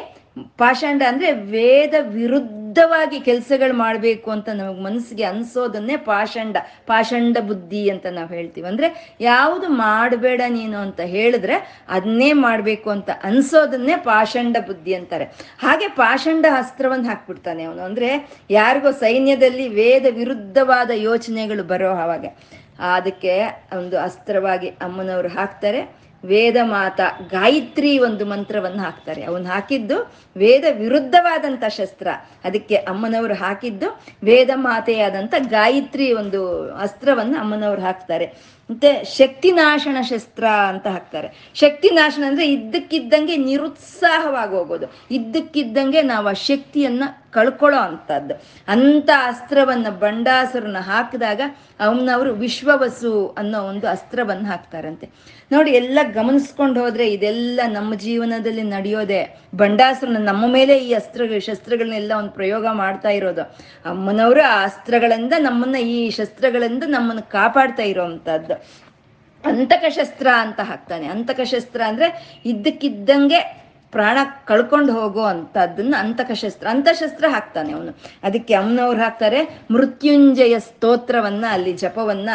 S1: ಪಾಷಾಂಡ ಅಂದ್ರೆ ವೇದ ವಿರುದ್ಧವಾಗಿ ಕೆಲಸಗಳು ಮಾಡಬೇಕು ಅಂತ ನಮಗೆ ಮನಸ್ಸಿಗೆ ಅನ್ಸೋದನ್ನೇ ಪಾಷಂಡ ಪಾಷಂಡ ಬುದ್ಧಿ ಅಂತ ನಾವು ಹೇಳ್ತೀವಿ. ಅಂದ್ರೆ ಯಾವುದು ಮಾಡಬೇಡ ನೀನು ಅಂತ ಹೇಳಿದ್ರೆ ಅದನ್ನೇ ಮಾಡಬೇಕು ಅಂತ ಅನ್ಸೋದನ್ನೇ ಪಾಷಂಡ ಬುದ್ಧಿ ಅಂತಾರೆ. ಹಾಗೆ ಪಾಷಂಡ ಅಸ್ತ್ರವನ್ನು ಹಾಕ್ಬಿಡ್ತಾನೆ ಅವನು. ಅಂದ್ರೆ ಯಾರಿಗೋ ಸೈನ್ಯದಲ್ಲಿ ವೇದ ವಿರುದ್ಧವಾದ ಯೋಚನೆಗಳು ಬರೋ ಹಾಗೆ. ಅದಕ್ಕೆ ಒಂದು ಅಸ್ತ್ರವಾಗಿ ಅಮ್ಮನವರು ಹಾಕ್ತಾರೆ. ವೇದ ಮಾತ ಗಾಯತ್ರಿ ಒಂದು ಮಂತ್ರವನ್ನು ಹಾಕ್ತಾರೆ. ಅವನು ಹಾಕಿದ್ದು ವೇದ ವಿರುದ್ಧವಾದಂಥ ಶಸ್ತ್ರ. ಅದಕ್ಕೆ ಅಮ್ಮನವರು ಹಾಕಿದ್ದು ವೇದ ಮಾತೆಯಾದಂಥ ಗಾಯತ್ರಿ ಒಂದು ಅಸ್ತ್ರವನ್ನು ಅಮ್ಮನವರು ಹಾಕ್ತಾರೆ. ಮತ್ತೆ ಶಕ್ತಿನಾಶನ ಶಸ್ತ್ರ ಅಂತ ಹಾಕ್ತಾರೆ. ಶಕ್ತಿನಾಶನ ಅಂದ್ರೆ ಇದ್ದಕ್ಕಿದ್ದಂಗೆ ನಿರುತ್ಸಾಹವಾಗಿ ಹೋಗೋದು ಇದ್ದಕ್ಕಿದ್ದಂಗೆ ನಾವು ಆ ಶಕ್ತಿಯನ್ನ ಕಳ್ಕೊಳ್ಳೋ ಅಂಥದ್ದು. ಅಂತ ಅಸ್ತ್ರವನ್ನ ಬಂಡಾಸುರನ್ನ ಹಾಕಿದಾಗ ಅವನವರು ವಿಶ್ವವಸು ಅನ್ನೋ ಒಂದು ಅಸ್ತ್ರವನ್ನು ಹಾಕ್ತಾರಂತೆ. ನೋಡಿ, ಎಲ್ಲ ಗಮನಿಸ್ಕೊಂಡು ಹೋದ್ರೆ ಇದೆಲ್ಲ ನಮ್ಮ ಜೀವನದಲ್ಲಿ ನಡೆಯೋದೆ. ಬಂಡಾಸುರನ ನಮ್ಮ ಮೇಲೆ ಈ ಅಸ್ತ್ರ, ಶಸ್ತ್ರಗಳನ್ನೆಲ್ಲ ಒಂದು ಪ್ರಯೋಗ ಮಾಡ್ತಾ ಇರೋದು. ಅಮ್ಮನವರು ಆ ಅಸ್ತ್ರಗಳಿಂದ ನಮ್ಮನ್ನ ಈ ಶಸ್ತ್ರಗಳಿಂದ ನಮ್ಮನ್ನು ಕಾಪಾಡ್ತಾ ಇರೋವಂಥದ್ದು. ಅಂತಕ ಶಸ್ತ್ರ ಅಂತ ಹಾಕ್ತಾನೆ. ಅಂತಕ ಶಸ್ತ್ರ ಅಂದ್ರೆ ಇದ್ದಕ್ಕಿದ್ದಂಗೆ ಪ್ರಾಣ ಕಳ್ಕೊಂಡು ಹೋಗೋ ಅಂಥದ್ದನ್ನು ಅಂತಕ ಶಸ್ತ್ರ ಅಂತಶಸ್ತ್ರ ಹಾಕ್ತಾನೆ ಅವನು. ಅದಕ್ಕೆ ಅಮ್ಮನವ್ರು ಹಾಕ್ತಾರೆ, ಮೃತ್ಯುಂಜಯ ಸ್ತೋತ್ರವನ್ನ ಅಲ್ಲಿ ಜಪವನ್ನ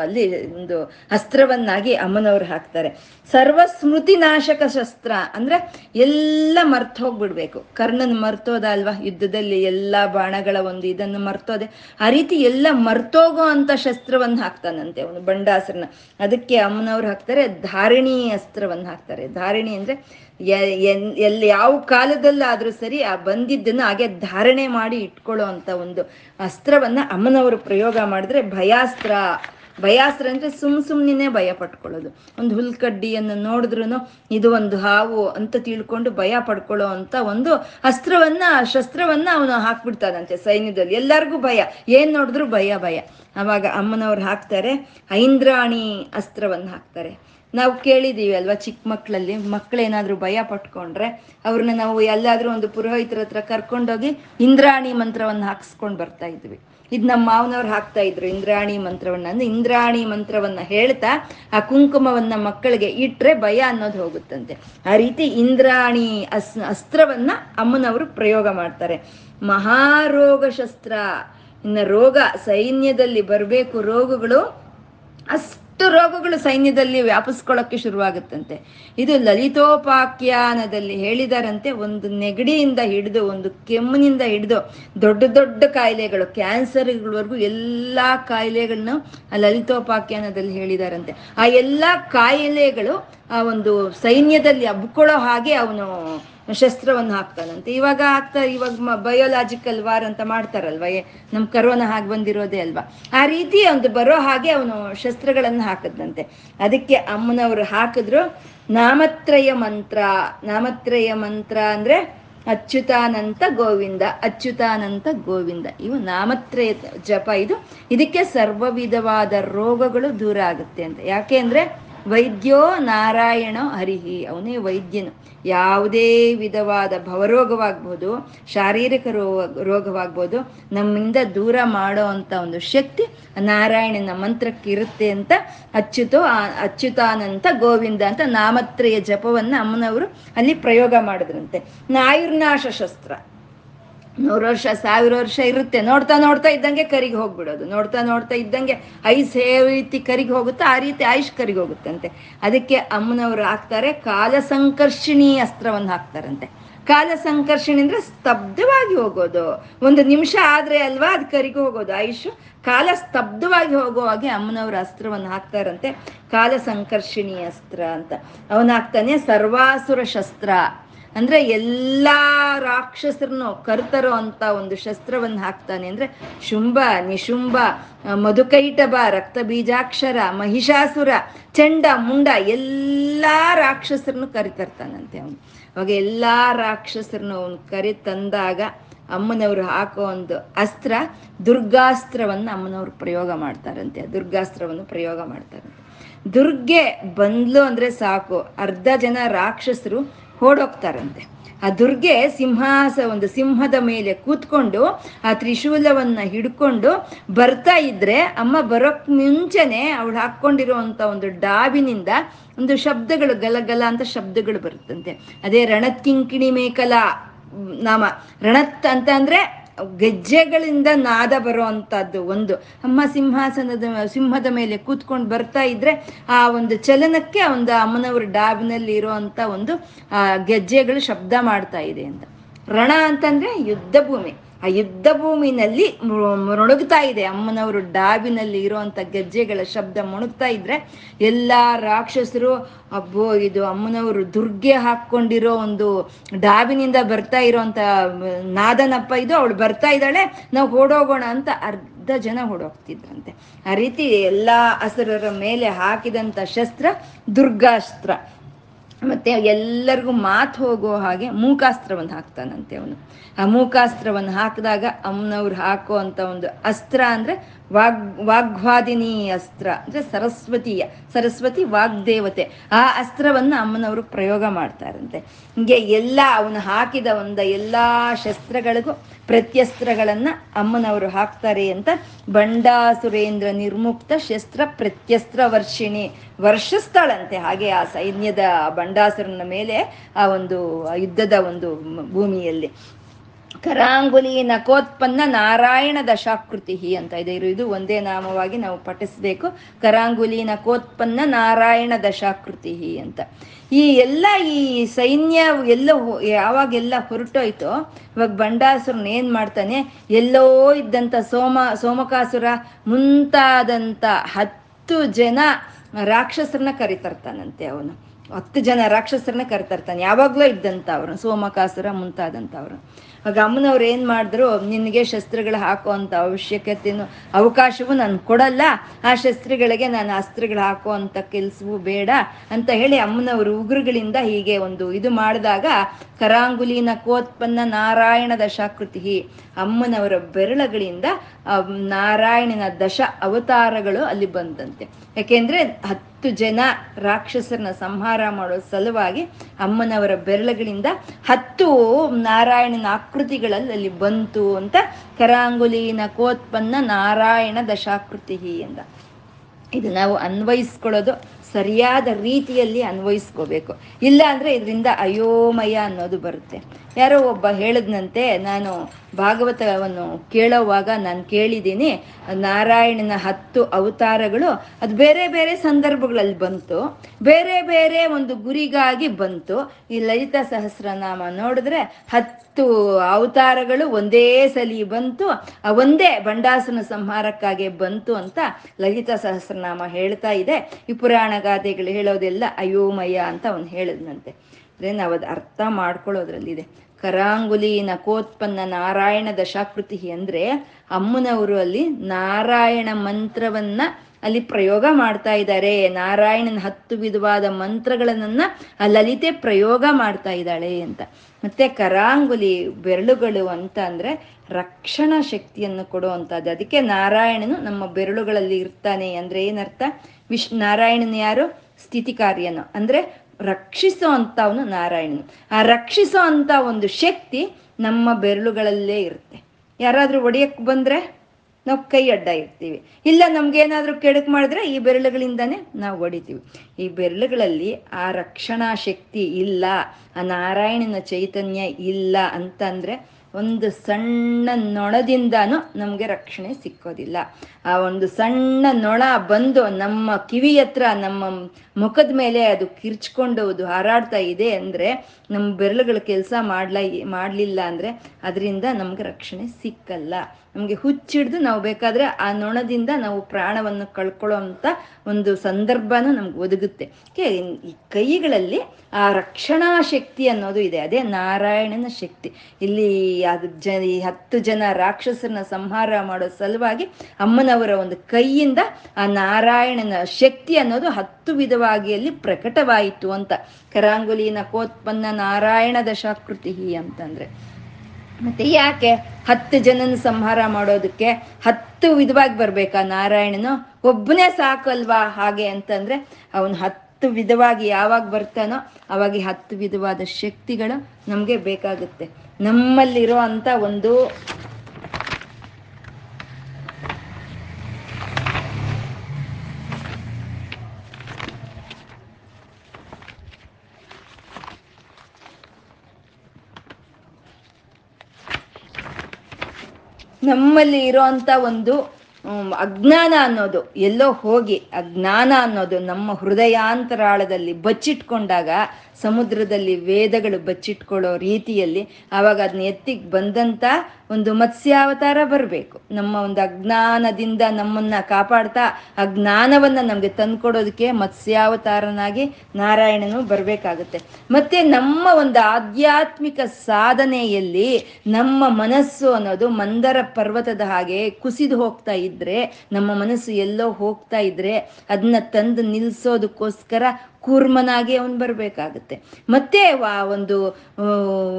S1: ಅಲ್ಲಿ ಒಂದು ಅಸ್ತ್ರವನ್ನಾಗಿ ಅಮ್ಮನವ್ರು ಹಾಕ್ತಾರೆ. ಸರ್ವ ಸ್ಮೃತಿ ನಾಶಕ ಶಸ್ತ್ರ ಅಂದ್ರೆ ಎಲ್ಲ ಮರ್ತು ಹೋಗ್ಬಿಡ್ಬೇಕು. ಕರ್ಣನ್ ಮರ್ತೋದ ಅಲ್ವಾ? ಯುದ್ಧದಲ್ಲಿ ಎಲ್ಲಾ ಬಾಣಗಳ ಒಂದು ಇದನ್ನು ಮರ್ತೋದೆ. ಆ ರೀತಿ ಎಲ್ಲ ಮರ್ತೋಗೋ ಅಂತ ಶಸ್ತ್ರವನ್ನು ಹಾಕ್ತಾನಂತೆ ಅವನು ಬಂಡಾಸರನ ಅದಕ್ಕೆ ಅಮ್ಮನವ್ರು ಹಾಕ್ತಾರೆ, ಧಾರಣಿ ಅಸ್ತ್ರವನ್ನು ಹಾಕ್ತಾರೆ. ಧಾರಣಿ ಅಂದ್ರೆ ಎಲ್ಲಿ ಯಾವ ಕಾಲದಲ್ಲಾದ್ರೂ ಸರಿ ಆ ಬಂದಿದ್ದನ್ನು ಹಾಗೆ ಧಾರಣೆ ಮಾಡಿ ಇಟ್ಕೊಳ್ಳೋ ಅಂತ ಒಂದು ಅಸ್ತ್ರವನ್ನ ಅಮ್ಮನವರು ಪ್ರಯೋಗ ಮಾಡಿದ್ರೆ ಭಯಾಸ್ತ್ರ. ಭಯಾಸ್ತ್ರ ಅಂದ್ರೆ ಸುಮ್ ಸುಮ್ನೆ ಭಯ ಪಟ್ಕೊಳ್ಳೋದು. ಒಂದು ಹುಲ್ಕಡ್ಡಿಯನ್ನು ನೋಡಿದ್ರು ಇದು ಒಂದು ಹಾವು ಅಂತ ತಿಳ್ಕೊಂಡು ಭಯ ಪಡ್ಕೊಳ್ಳೋ ಅಂತ ಒಂದು ಅಸ್ತ್ರವನ್ನ, ಶಸ್ತ್ರವನ್ನ ಅವನು ಹಾಕ್ಬಿಡ್ತಾನಂತೆ ಸೈನ್ಯದಲ್ಲಿ. ಎಲ್ಲರಿಗೂ ಭಯ. ಏನ್ ನೋಡಿದ್ರು ಭಯ ಭಯ. ಅವಾಗ ಅಮ್ಮನವ್ರು ಹಾಕ್ತಾರೆ, ಐಂದ್ರಾಣಿ ಅಸ್ತ್ರವನ್ನು ಹಾಕ್ತಾರೆ. ನಾವು ಕೇಳಿದೀವಿ ಅಲ್ವಾ ಚಿಕ್ಕ ಮಕ್ಕಳಲ್ಲಿ ಮಕ್ಕಳೇನಾದ್ರೂ ಭಯ ಪಟ್ಕೊಂಡ್ರೆ ಅವ್ರನ್ನ ನಾವು ಎಲ್ಲಾದ್ರೂ ಒಂದು ಪುರೋಹಿತರ ಹತ್ರ ಕರ್ಕೊಂಡೋಗಿ ಇಂದ್ರಾಣಿ ಮಂತ್ರವನ್ನು ಹಾಕ್ಸ್ಕೊಂಡು ಬರ್ತಾ ಇದ್ವಿ. ಇದು ನಮ್ಮ ಮಾವನವ್ರು ಹಾಕ್ತಾ ಇದ್ರು, ಇಂದ್ರಾಣಿ ಮಂತ್ರವನ್ನ. ಅಂದ್ರೆ ಇಂದ್ರಾಣಿ ಮಂತ್ರವನ್ನ ಹೇಳ್ತಾ ಆ ಕುಂಕುಮವನ್ನ ಮಕ್ಕಳಿಗೆ ಇಟ್ರೆ ಭಯ ಅನ್ನೋದು ಹೋಗುತ್ತಂತೆ. ಆ ರೀತಿ ಇಂದ್ರಾಣಿ ಅಸ್, ಅಸ್ತ್ರವನ್ನ ಅಮ್ಮನವರು ಪ್ರಯೋಗ ಮಾಡ್ತಾರೆ. ಮಹಾರೋಗ ಶಸ್ತ್ರ, ಇನ್ನು ರೋಗ, ಸೈನ್ಯದಲ್ಲಿ ಬರಬೇಕು ರೋಗಗಳು ಅಷ್ಟು ರೋಗಗಳು ಸೈನ್ಯದಲ್ಲಿ ವ್ಯಾಪಿಸ್ಕೊಳ್ಳೋಕ್ಕೆ ಶುರುವಾಗುತ್ತಂತೆ. ಇದು ಲಲಿತೋಪಾಖ್ಯಾನದಲ್ಲಿ ಹೇಳಿದಾರಂತೆ, ಒಂದು ನೆಗಡಿಯಿಂದ ಹಿಡಿದು, ಒಂದು ಕೆಮ್ಮಿನಿಂದ ಹಿಡಿದು ದೊಡ್ಡ ದೊಡ್ಡ ಕಾಯಿಲೆಗಳು, ಕ್ಯಾನ್ಸರ್ಗಳವರೆಗೂ ಎಲ್ಲ ಕಾಯಿಲೆಗಳನ್ನ ಲಲಿತೋಪಾಖ್ಯಾನದಲ್ಲಿ ಹೇಳಿದಾರಂತೆ. ಆ ಎಲ್ಲ ಕಾಯಿಲೆಗಳು ಆ ಒಂದು ಸೈನ್ಯದಲ್ಲಿ ಹಬ್ಕೊಳ್ಳೋ ಹಾಗೆ ಅವನು ಶಸ್ತ್ರವನ್ನು ಹಾಕ್ತಾನಂತೆ. ಇವಾಗ ಆಗ್ತಾ ಇವಾಗ ಬಯೋಲಾಜಿಕಲ್ ವಾರ್ ಅಂತ ಮಾಡ್ತಾರಲ್ವ ನಮ್ಮ ಕರೋನಾ ಹಾಗೆ ಬಂದಿರೋದೇ ಅಲ್ವಾ? ಆ ರೀತಿ ಒಂದು ಬರೋ ಹಾಗೆ ಅವನು ಶಸ್ತ್ರಗಳನ್ನು ಹಾಕದಂತೆ ಅದಕ್ಕೆ ಅಮ್ಮನವರು ಹಾಕಿದ್ರು, ನಾಮತ್ರಯ ಮಂತ್ರ ನಾಮತ್ರಯ ಮಂತ್ರ ಅಂದ್ರೆ ಅಚ್ಯುತಾನಂತ ಗೋವಿಂದ ಅಚ್ಯುತಾನಂತ ಗೋವಿಂದ. ಇವು ನಾಮತ್ರಯ ಜಪ ಇದು. ಇದಕ್ಕೆ ಸರ್ವ ವಿಧವಾದ ರೋಗಗಳು ದೂರ ಆಗುತ್ತೆ ಅಂತ. ಯಾಕೆ ಅಂದ್ರೆ ವೈದ್ಯೋ ನಾರಾಯಣ ಹರಿಹಿ. ಅವನೇ ವೈದ್ಯನು. ಯಾವುದೇ ವಿಧವಾದ ಭವರೋಗವಾಗ್ಬೋದು, ಶಾರೀರಿಕ ರೋಗ, ರೋಗವಾಗ್ಬೋದು, ನಮ್ಮಿಂದ ದೂರ ಮಾಡೋ ಅಂತ ಒಂದು ಶಕ್ತಿ ನಾರಾಯಣನ ಮಂತ್ರಕ್ಕೆ ಇರುತ್ತೆ ಅಂತ ಅಚ್ಯುತೋ ಅಚ್ಯುತಾನಂತ ಗೋವಿಂದ ಅಂತ ನಾಮತ್ರಯ ಜಪವನ್ನ ಅಮ್ಮನವರು ಅಲ್ಲಿ ಪ್ರಯೋಗ ಮಾಡಿದ್ರಂತೆ. ನಾಯುರ್ನಾಶ ಶಸ್ತ್ರ. ನೂರು ವರ್ಷ, ಸಾವಿರ ವರ್ಷ ಇರುತ್ತೆ. ನೋಡ್ತಾ ನೋಡ್ತಾ ಇದ್ದಂಗೆ ಕರಿಗೆ ಹೋಗ್ಬಿಡೋದು. ನೋಡ್ತಾ ನೋಡ್ತಾ ಇದ್ದಂಗೆ ಐಸ್ ಯಾವ ರೀತಿ ಕರಿಗೆ ಹೋಗುತ್ತೋ, ಆ ರೀತಿ ಆಯುಷ್ ಕರಿಗೆ ಹೋಗುತ್ತಂತೆ. ಅದಕ್ಕೆ ಅಮ್ಮನವರು ಹಾಕ್ತಾರೆ ಕಾಲ ಸಂಕರ್ಷಿಣಿ ಅಸ್ತ್ರವನ್ನು ಹಾಕ್ತಾರಂತೆ. ಕಾಲ ಸಂಕರ್ಷಣಿ ಅಂದ್ರೆ ಸ್ತಬ್ಧವಾಗಿ ಹೋಗೋದು. ಒಂದು ನಿಮಿಷ ಆದ್ರೆ ಅಲ್ವಾ ಅದು ಕರಿಗೆ ಹೋಗೋದು ಆಯುಷ್ ಕಾಲ ಸ್ತಬ್ಧವಾಗಿ ಹೋಗೋ ಹಾಗೆ ಅಮ್ಮನವರ ಅಸ್ತ್ರವನ್ನು ಹಾಕ್ತಾರಂತೆ. ಕಾಲ ಸಂಕರ್ಷಿಣಿ ಅಸ್ತ್ರ ಅಂತ. ಅವನ್ ಹಾಕ್ತಾನೆ ಸರ್ವಾಸುರ ಶಸ್ತ್ರ. ಅಂದ್ರೆ ಎಲ್ಲಾ ರಾಕ್ಷಸರನ್ನು ಕರ್ತರೋ ಅಂತ ಒಂದು ಶಸ್ತ್ರವನ್ನು ಹಾಕ್ತಾನೆ. ಅಂದ್ರೆ ಶುಂಭ, ನಿಶುಂಭ ಮಧುಕೈಟಭ ರಕ್ತ ಬೀಜಾಕ್ಷರ ಮಹಿಷಾಸುರ, ಚಂಡ, ಮುಂಡ ಎಲ್ಲಾ ರಾಕ್ಷಸರನ್ನು ಕರಿತರ್ತಾನಂತೆ ಅವನು. ಅವಾಗ ಎಲ್ಲಾ ರಾಕ್ಷಸರನ್ನು ಅವನು ಕರಿ ತಂದಾಗ ಅಮ್ಮನವರು ಹಾಕೋ ಒಂದು ಅಸ್ತ್ರ, ದುರ್ಗಾಸ್ತ್ರವನ್ನು ಅಮ್ಮನವರು ಪ್ರಯೋಗ ಮಾಡ್ತಾರಂತೆ. ದುರ್ಗಾಸ್ತ್ರವನ್ನು ಪ್ರಯೋಗ ಮಾಡ್ತಾರಂತೆ. ದುರ್ಗೆ ಬಂದ್ಲು ಅಂದ್ರೆ ಸಾಕು. ಅರ್ಧ ಜನ ರಾಕ್ಷಸರು ಓಡೋಗ್ತಾರಂತೆ. ಆ ದುರ್ಗೆ ಸಿಂಹಾಸ, ಒಂದು ಸಿಂಹದ ಮೇಲೆ ಕೂತ್ಕೊಂಡು ಆ ತ್ರಿಶೂಲವನ್ನ ಹಿಡ್ಕೊಂಡು ಬರ್ತಾ ಇದ್ರೆ ಅಮ್ಮ ಬರೋಕ್ ಮುಂಚೆನೆ ಅವಳು ಹಾಕೊಂಡಿರುವಂತ ಒಂದು ಡಾಬಿನಿಂದ ಒಂದು ಶಬ್ದಗಳು, ಗಲಗಲ ಅಂತ ಶಬ್ದಗಳು ಬರುತ್ತಂತೆ. ಅದೇ ರಣತ್ಕಿಂಕಿಣಿ ಮೇಕಲ ನಾಮ. ರಣತ್ ಅಂತ ಅಂದ್ರೆ ಗೆಜ್ಜೆಗಳಿಂದ ನಾದ ಬರೋ ಒಂದು. ಅಮ್ಮ ಸಿಂಹಾಸನದ ಸಿಂಹದ ಮೇಲೆ ಕೂತ್ಕೊಂಡು ಬರ್ತಾ ಇದ್ರೆ ಆ ಒಂದು ಚಲನಕ್ಕೆ ಒಂದು ಅಮ್ಮನವ್ರ ಡಾಬ್ನಲ್ಲಿ ಇರುವಂತ ಒಂದು ಗೆಜ್ಜೆಗಳು ಶಬ್ದ ಮಾಡ್ತಾ ಇದೆ ಅಂತ. ರಣ ಅಂತಂದ್ರೆ ಯುದ್ಧ ಭೂಮಿ. ಆ ಯುದ್ಧ ಭೂಮಿನಲ್ಲಿ ಮುಣುಗ್ತಾ ಇದೆ. ಅಮ್ಮನವರು ಡಾಬಿನಲ್ಲಿ ಇರುವಂತ ಗೆಜ್ಜೆಗಳ ಶಬ್ದ ಮುಣುಗ್ತಾ ಇದ್ರೆ ಎಲ್ಲಾ ರಾಕ್ಷಸರು, ಅಬ್ಬೋ, ಇದು ಅಮ್ಮನವರು ದುರ್ಗೆ ಹಾಕೊಂಡಿರೋ ಒಂದು ಡಾಬಿನಿಂದ ಬರ್ತಾ ಇರೋಂತ ನಾದನಪ್ಪ ಇದು, ಅವಳು ಬರ್ತಾ ಇದ್ದಾಳೆ. ನಾವು ಓಡೋಗೋಣ ಅಂತ ಅರ್ಧ ಜನ ಓಡೋಗ್ತಿದ್ರಂತೆ ಆ ರೀತಿ ಎಲ್ಲಾ ಹಸರರ ಮೇಲೆ ಹಾಕಿದಂತ ಶಸ್ತ್ರ ದುರ್ಗಾಸ್ತ್ರ. ಮತ್ತೆ ಎಲ್ಲರಿಗೂ ಮಾತು ಹೋಗೋ ಹಾಗೆ ಮೂಕಾಸ್ತ್ರವನ್ನು ಹಾಕ್ತಾನಂತೆ ಅವನು. ಆ ಮೂಕಾಸ್ತ್ರವನ್ನು ಹಾಕಿದಾಗ ಅಮ್ಮನವ್ರು ಹಾಕೋ ಅಂತ ಒಂದು ಅಸ್ತ್ರ ಅಂದ್ರೆ ವಾಗ್, ವಾಗ್ವಾದಿನಿ ಅಸ್ತ್ರ. ಅಂದ್ರೆ ಸರಸ್ವತಿಯ, ಸರಸ್ವತಿ ವಾಗ್ದೇವತೆ. ಆ ಅಸ್ತ್ರವನ್ನ ಅಮ್ಮನವರು ಪ್ರಯೋಗ ಮಾಡ್ತಾರಂತೆ. ಹಿಂಗೆ ಎಲ್ಲ ಅವನು ಹಾಕಿದ ಒಂದು ಎಲ್ಲ ಶಸ್ತ್ರಗಳಿಗೂ ಪ್ರತ್ಯಸ್ತ್ರಗಳನ್ನ ಅಮ್ಮನವರು ಹಾಕ್ತಾರೆ ಅಂತ ಬಂಡಾಸುರೇಂದ್ರ ನಿರ್ಮುಕ್ತ ಶಸ್ತ್ರ ಪ್ರತ್ಯಸ್ತ್ರ ವರ್ಷಿಣಿ ವರ್ಷಿಸ್ತಾಳಂತೆ ಹಾಗೆ ಆ ಸೈನ್ಯದ ಬಂಡಾಸುರನ ಮೇಲೆ ಆ ಒಂದು ಯುದ್ಧದ ಒಂದು ಭೂಮಿಯಲ್ಲಿ. ಕರಾಂಗುಲಿ ನಕೋತ್ಪನ್ನ ನಾರಾಯಣ ದಶಾಕೃತಿ ಅಂತ ಇದೆ. ಇದು ಒಂದೇ ನಾಮವಾಗಿ ನಾವು ಪಠಿಸ್ಬೇಕು. ಕರಾಂಗುಲಿ ನಕೋತ್ಪನ್ನ ನಾರಾಯಣ ದಶಾಕೃತಿ ಅಂತ. ಈ ಎಲ್ಲ ಈ ಸೈನ್ಯ ಎಲ್ಲ ಯಾವಾಗೆಲ್ಲ ಹೊರಟೋಯ್ತೋ, ಇವಾಗ ಬಂಡಾಸುರನ್ ಏನ್ ಮಾಡ್ತಾನೆ? ಎಲ್ಲೋ ಇದ್ದಂತ ಸೋಮ, ಸೋಮಕಾಸುರ ಮುಂತಾದಂತ ಹತ್ತು ಜನ ರಾಕ್ಷಸರನ್ನ ಕರಿತರ್ತಾನಂತೆ ಅವನು. ಹತ್ತು ಜನ ರಾಕ್ಷಸರನ್ನ ಕರಿತರ್ತಾನೆ. ಯಾವಾಗ್ಲೂ ಇದ್ದಂತ ಅವರು ಸೋಮಕಾಸುರ ಮುಂತಾದಂಥವ್ರು ಆಗ ಅಮ್ಮನವ್ರು ಏನು ಮಾಡಿದ್ರು, ನಿನಗೆ ಶಸ್ತ್ರಗಳು ಹಾಕೋ ಅಂತ ಅವಶ್ಯಕತೆನು, ಅವಕಾಶವು ನಾನು ಕೊಡಲ್ಲ, ಆ ಶಸ್ತ್ರಗಳಿಗೆ ನಾನು ಅಸ್ತ್ರಗಳು ಹಾಕೋ ಅಂತ ಕೆಲ್ಸವು ಬೇಡ ಅಂತ ಹೇಳಿ ಅಮ್ಮನವರು ಉಗ್ರಗಳಿಂದ ಹೀಗೆ ಒಂದು ಇದು ಮಾಡಿದಾಗ ಕರಾಂಗುಲಿನ ಕೋತ್ಪನ್ನ ನಾರಾಯಣ ದಶಾಕೃತಿ ಅಮ್ಮನವರ ಬೆರಳಗಳಿಂದ ನಾರಾಯಣನ ದಶ ಅವತಾರಗಳು ಅಲ್ಲಿ ಬಂದಂತೆ. ಯಾಕೆಂದ್ರೆ ಹತ್ತು ಜನ ರಾಕ್ಷಸರನ್ನ ಸಂಹಾರ ಮಾಡೋ ಸಲುವಾಗಿ ಅಮ್ಮನವರ ಬೆರಳುಗಳಿಂದ ಹತ್ತು ನಾರಾಯಣನ ಆಕೃತಿಗಳಲ್ಲಿ ಅಲ್ಲಿ ಬಂತು ಅಂತ ಕರಾಂಗುಲಿನ ಕೋತ್ಪನ್ನ ನಾರಾಯಣ ದಶಾಕೃತಿ ಎಂದ. ಇದು ನಾವು ಅನ್ವಯಿಸ್ಕೊಳ್ಳೋದು, ಸರಿಯಾದ ರೀತಿಯಲ್ಲಿ ಅನ್ವಯಿಸ್ಕೋಬೇಕು. ಇಲ್ಲ ಅಂದ್ರೆ ಇದರಿಂದ ಅಯೋಮಯ ಅನ್ನೋದು ಬರುತ್ತೆ. ಯಾರೋ ಒಬ್ಬ ಹೇಳಿದ್ನಂತೆ, ನಾನು ಭಾಗವತವನ್ನು ಕೇಳೋವಾಗ ನಾನು ಕೇಳಿದ್ದೀನಿ, ನಾರಾಯಣನ ಹತ್ತು ಅವತಾರಗಳು, ಅದು ಬೇರೆ ಬೇರೆ ಸಂದರ್ಭಗಳಲ್ಲಿ ಬಂತು, ಬೇರೆ ಬೇರೆ ಒಂದು ಗುರಿಗಾಗಿ ಬಂತು. ಈ ಲಲಿತಾ ಸಹಸ್ರನಾಮ ನೋಡಿದ್ರೆ ಹತ್ತು ಅವತಾರಗಳು ಒಂದೇ ಸಲಿ ಬಂತು ಒಂದೇ ಬಂಡಾಸನ ಸಂಹಾರಕ್ಕಾಗಿ ಬಂತು ಅಂತ ಲಲಿತಾ ಸಹಸ್ರನಾಮ ಹೇಳ್ತಾ ಇದೆ. ಈ ಪುರಾಣ ಗಾದೆಗಳು ಹೇಳೋದೆಲ್ಲ ಅಯೋಮಯ ಅಂತ ಅವನು ಹೇಳಿದ್ನಂತೆ. ಅಂದರೆ ನಾವು ಅದು ಅರ್ಥ ಮಾಡ್ಕೊಳ್ಳೋದ್ರಲ್ಲಿದೆ. ಕರಾಂಗುಲಿ ನಕೋತ್ಪನ್ನ ನಾರಾಯಣ ದಶಾಕೃತಿ ಅಂದರೆ ಅಮ್ಮನವರು ಅಲ್ಲಿ ನಾರಾಯಣ ಮಂತ್ರವನ್ನ ಅಲ್ಲಿ ಪ್ರಯೋಗ ಮಾಡ್ತಾ ಇದ್ದಾರೆ. ನಾರಾಯಣನ ಹತ್ತು ವಿಧವಾದ ಮಂತ್ರಗಳನ್ನ ಲಲಿತೆ ಪ್ರಯೋಗ ಮಾಡ್ತಾ ಇದ್ದಾಳೆ ಅಂತ. ಮತ್ತೆ ಕರಾಂಗುಲಿ ಬೆರಳುಗಳು ಅಂತ ಅಂದ್ರೆ ರಕ್ಷಣಾ ಶಕ್ತಿಯನ್ನು ಕೊಡುವಂತಹದ್ದು ಅದಕ್ಕೆ ನಾರಾಯಣನು ನಮ್ಮ ಬೆರಳುಗಳಲ್ಲಿ ಇರ್ತಾನೆ ಅಂದ್ರೆ ಏನರ್ಥ? ವಿಶ್ ನಾರಾಯಣನ ಯಾರು? ಸ್ಥಿತಿ ಕಾರ್ಯನು ಅಂದ್ರೆ ರಕ್ಷಿಸೋ ಅಂಥವನು ನಾರಾಯಣನು. ಆ ರಕ್ಷಿಸೋ ಅಂಥ ಒಂದು ಶಕ್ತಿ ನಮ್ಮ ಬೆರಳುಗಳಲ್ಲೇ ಇರುತ್ತೆ. ಯಾರಾದರೂ ಒಡೆಯಕ್ಕೆ ಬಂದ್ರೆ ನಾವು ಕೈ ಅಡ್ಡ ಇರ್ತೀವಿ ಇಲ್ಲ ನಮ್ಗೇನಾದ್ರೂ ಕೆಡಕ್ ಮಾಡಿದ್ರೆ ಈ ಬೆರಳುಗಳಿಂದಾನೇ ನಾವು ಹೊಡಿತೀವಿ. ಈ ಬೆರಳುಗಳಲ್ಲಿ ಆ ರಕ್ಷಣಾ ಶಕ್ತಿ ಇಲ್ಲ, ಆ ನಾರಾಯಣನ ಚೈತನ್ಯ ಇಲ್ಲ ಅಂತಂದ್ರೆ ಒಂದು ಸಣ್ಣ ನೊಣದಿಂದಾನು ನಮಗೆ ರಕ್ಷಣೆ ಸಿಕ್ಕೋದಿಲ್ಲ. ಆ ಒಂದು ಸಣ್ಣ ನೊಣ ಬಂದು ನಮ್ಮ ಕಿವಿ ಹತ್ರ, ನಮ್ಮ ಮುಖದ ಮೇಲೆ ಅದು ಕಿರ್ಚ್ಕೊಂಡು ಅದು ಹಾರಾಡ್ತಾ ಇದೆ ಅಂದರೆ, ನಮ್ಮ ಬೆರಳುಗಳು ಕೆಲಸ ಮಾಡ್ಲ, ಮಾಡಲಿಲ್ಲ ಅಂದರೆ ಅದರಿಂದ ನಮಗೆ ರಕ್ಷಣೆ ಸಿಕ್ಕಲ್ಲ. ನಮಗೆ ಹುಚ್ಚಿಡ್ದು ನಾವು ಬೇಕಾದ್ರೆ ಆ ನೊಣದಿಂದ ನಾವು ಪ್ರಾಣವನ್ನು ಕಳ್ಕೊಳ್ಳೋ ಅಂತ ಒಂದು ಸಂದರ್ಭನೂ ನಮ್ಗೆ ಒದಗುತ್ತೆ. ಈ ಕೈಗಳಲ್ಲಿ ಆ ರಕ್ಷಣಾ ಶಕ್ತಿ ಅನ್ನೋದು ಇದೆ. ಅದೇ ನಾರಾಯಣನ ಶಕ್ತಿ. ಇಲ್ಲಿ ಅದು ಜ ಈ ಹತ್ತು ಜನ ರಾಕ್ಷಸರನ್ನ ಸಂಹಾರ ಮಾಡೋ ಸಲುವಾಗಿ ಅಮ್ಮನವರ ಒಂದು ಕೈಯಿಂದ ಆ ನಾರಾಯಣನ ಶಕ್ತಿ ಅನ್ನೋದು ಹತ್ತು ವಿಧವಾಗಿ ಅಲ್ಲಿ ಪ್ರಕಟವಾಯಿತು ಅಂತ. ಕರಾಂಗುಲಿನ ಕೋತ್ಪನ್ನ ನಾರಾಯಣ ದಶಾಕೃತಿ ಅಂತಂದ್ರೆ. ಮತ್ತೆ ಯಾಕೆ ಹತ್ತು ಜನನ ಸಂಹಾರ ಮಾಡೋದಕ್ಕೆ ಹತ್ತು ವಿಧವಾಗಿ ಬರ್ಬೇಕಾ ನಾರಾಯಣನು? ಒಬ್ಬನೇ ಸಾಕಲ್ವಾ ಹಾಗೆ ಅಂತಂದ್ರೆ, ಅವನು ಹತ್ತು ವಿಧವಾಗಿ ಯಾವಾಗ ಬರ್ತಾನೋ ಅವಾಗ ಹತ್ತು ವಿಧವಾದ ಶಕ್ತಿಗಳು ನಮಗೆ ಬೇಕಾಗುತ್ತೆ. ನಮ್ಮಲ್ಲಿರೋ ಅಂತ ಒಂದು ನಮ್ಮಲ್ಲಿ ಇರೋಂಥ ಒಂದು ಅಜ್ಞಾನ ಅನ್ನೋದು ಎಲ್ಲೋ ಹೋಗಿ ಅಜ್ಞಾನ ಅನ್ನೋದು ನಮ್ಮ ಹೃದಯಾಂತರಾಳದಲ್ಲಿ ಬಚ್ಚಿಟ್ಕೊಂಡಾಗ ಸಮುದ್ರದಲ್ಲಿ ವೇದಗಳು ಬಚ್ಚಿಟ್ಕೊಳ್ಳೋ ರೀತಿಯಲ್ಲಿ ಆವಾಗ ಅದನ್ನ ಎತ್ತಿಗೆ ಬಂದಂಥ ಒಂದು ಮತ್ಸ್ಯಾವತಾರ ಬರಬೇಕು. ನಮ್ಮ ಒಂದು ಅಜ್ಞಾನದಿಂದ ನಮ್ಮನ್ನ ಕಾಪಾಡ್ತಾ ಅಜ್ಞಾನವನ್ನ ನಮಗೆ ತಂದ್ಕೊಡೋದಕ್ಕೆ ಮತ್ಸ್ಯಾವತಾರನಾಗಿ ನಾರಾಯಣನು ಬರಬೇಕಾಗುತ್ತೆ. ಮತ್ತೆ ನಮ್ಮ ಒಂದು ಆಧ್ಯಾತ್ಮಿಕ ಸಾಧನೆಯಲ್ಲಿ ನಮ್ಮ ಮನಸ್ಸು ಅನ್ನೋದು ಮಂದರ ಪರ್ವತದ ಹಾಗೆ ಕುಸಿದು ಹೋಗ್ತಾ ಇದ್ದರೆ ನಮ್ಮ ಮನಸ್ಸು ಎಲ್ಲೋ ಹೋಗ್ತಾ ಇದ್ದರೆ ಅದನ್ನ ತಂದು ನಿಲ್ಸೋದಕ್ಕೋಸ್ಕರ ಕೂರ್ಮನಾಗಿ ಅವನು ಬರಬೇಕಾಗುತ್ತೆ. ಮತ್ತೆ ಒಂದು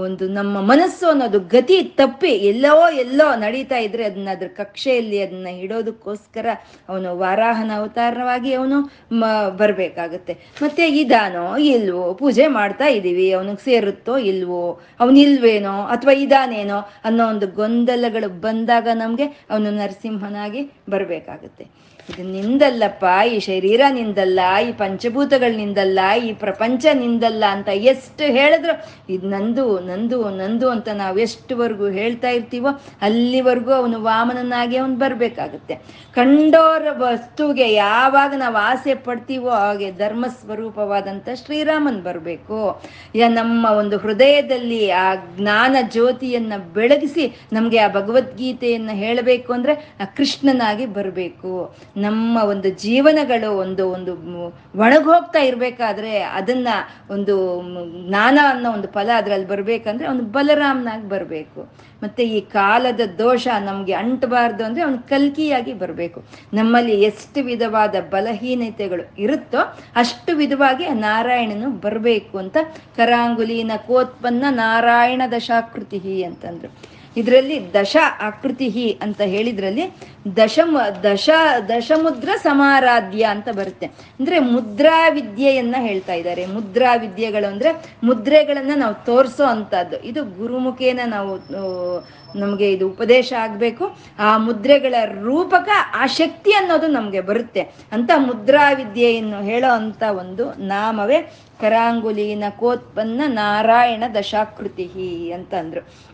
S1: ಒಂದು ನಮ್ಮ ಮನಸ್ಸು ಅನ್ನೋದು ಗತಿ ತಪ್ಪಿ ಎಲ್ಲೋ ಎಲ್ಲೋ ನಡೀತಾ ಇದ್ರೆ ಅದನ್ನ ಅದ್ರ ಕಕ್ಷೆಯಲ್ಲಿ ಅದನ್ನ ಇಡೋದಕ್ಕೋಸ್ಕರ ಅವನು ವಾರಾಹನ ಅವತಾರವಾಗಿ ಅವನು ಮ, ಬರಬೇಕಾಗುತ್ತೆ. ಮತ್ತೆ ಇದಾನೋ ಇಲ್ವೋ, ಪೂಜೆ ಮಾಡ್ತಾ ಇದ್ದೀವಿ ಅವನಿಗೆ ಸೇರುತ್ತೋ ಇಲ್ವೋ ಅವನಿಲ್ವೇನೋ ಅಥವಾ ಇದಾನೇನೋ ಅನ್ನೋ ಒಂದು ಗೊಂದಲಗಳು ಬಂದಾಗ ನಮಗೆ ಅವನು ನರಸಿಂಹನಾಗಿ ಬರಬೇಕಾಗುತ್ತೆ. ಇದು ನಿಂದಲ್ಲಪ್ಪ, ಈ ಶರೀರ ನಿಂದಲ್ಲ, ಈ ಪಂಚಭೂತಗಳು ನಿಂದಲ್ಲ, ಈ ಪ್ರಪಂಚ ನಿಂದಲ್ಲ ಅಂತ ಎಷ್ಟು ಹೇಳಿದ್ರು. ಇದು ನಂದು ನಂದು ನಂದು ಅಂತ ನಾವು ಎಷ್ಟುವರೆಗೂ ಹೇಳ್ತಾ ಇರ್ತೀವೋ ಅಲ್ಲಿವರೆಗೂ ಅವನು ವಾಮನನಾಗಿ ಅವನು ಬರಬೇಕಾಗುತ್ತೆ. ಕಂಡೋರ ವಸ್ತುಗೆ ಯಾವಾಗ ನಾವು ಆಸೆ ಪಡ್ತೀವೋ ಹಾಗೆ ಧರ್ಮ ಸ್ವರೂಪವಾದಂಥ ಶ್ರೀರಾಮನ್ ಬರಬೇಕು. ಯ ನಮ್ಮ ಒಂದು ಹೃದಯದಲ್ಲಿ ಆ ಜ್ಞಾನ ಜ್ಯೋತಿಯನ್ನ ಬೆಳಗಿಸಿ ನಮಗೆ ಆ ಭಗವದ್ಗೀತೆಯನ್ನು ಹೇಳಬೇಕು ಅಂದ್ರೆ ಆ ಕೃಷ್ಣನಾಗಿ ಬರಬೇಕು. ನಮ್ಮ ಒಂದು ಜೀವನಗಳು ಒಂದು ಒಂದು ಒಣಗೋಗ್ತಾ ಇರಬೇಕಾದ್ರೆ ಅದನ್ನ ಒಂದು ಜ್ಞಾನ ಅನ್ನೋ ಒಂದು ಫಲ ಅದ್ರಲ್ಲಿ ಬರಬೇಕಂದ್ರೆ ಅವನು ಬಲರಾಮನಾಗಿ ಬರಬೇಕು. ಮತ್ತೆ ಈ ಕಾಲದ ದೋಷ ನಮಗೆ ಅಂಟಬಾರ್ದು ಅಂದ್ರೆ ಅವನು ಕಲ್ಕಿಯಾಗಿ ಬರಬೇಕು. ನಮ್ಮಲ್ಲಿ ಎಷ್ಟು ವಿಧವಾದ ಬಲಹೀನತೆಗಳು ಇರುತ್ತೋ ಅಷ್ಟು ವಿಧವಾಗಿ ನಾರಾಯಣನು ಬರಬೇಕು ಅಂತ ಕರಾಂಗುಲಿನ ಕೋತ್ಪನ್ನ ನಾರಾಯಣ ದಶಾಕೃತಿ ಅಂತಂದ್ರು. ಇದರಲ್ಲಿ ದಶ ಆಕೃತಿ ಅಂತ ಹೇಳಿದ್ರಲ್ಲಿ ದಶಮ, ದಶ, ದಶಮುದ್ರ ಸಮಾರಾಧ್ಯ ಅಂತ ಬರುತ್ತೆ. ಅಂದ್ರೆ ಮುದ್ರಾ ವಿದ್ಯೆಯನ್ನ ಹೇಳ್ತಾ ಇದ್ದಾರೆ. ಮುದ್ರಾ ವಿದ್ಯೆಗಳು ಅಂದ್ರೆ ಮುದ್ರೆಗಳನ್ನ ನಾವು ತೋರಿಸೋ ಅಂತದ್ದು. ಇದು ಗುರುಮುಖೇನ ನಾವು ನಮಗೆ ಇದು ಉಪದೇಶ ಆಗಬೇಕು. ಆ ಮುದ್ರೆಗಳ ರೂಪಕ, ಆ ಶಕ್ತಿ ಅನ್ನೋದು ನಮಗೆ ಬರುತ್ತೆ. ಅಂತ ಮುದ್ರಾ ವಿದ್ಯೆಯನ್ನು ಹೇಳೋ ಅಂತ ಒಂದು ನಾಮವೇ ಕರಾಂಗುಲಿನ ಕೋತ್ಪನ್ನ ನಾರಾಯಣ ದಶಾಕೃತಿ ಅಂತ ಅಂದ್ರು.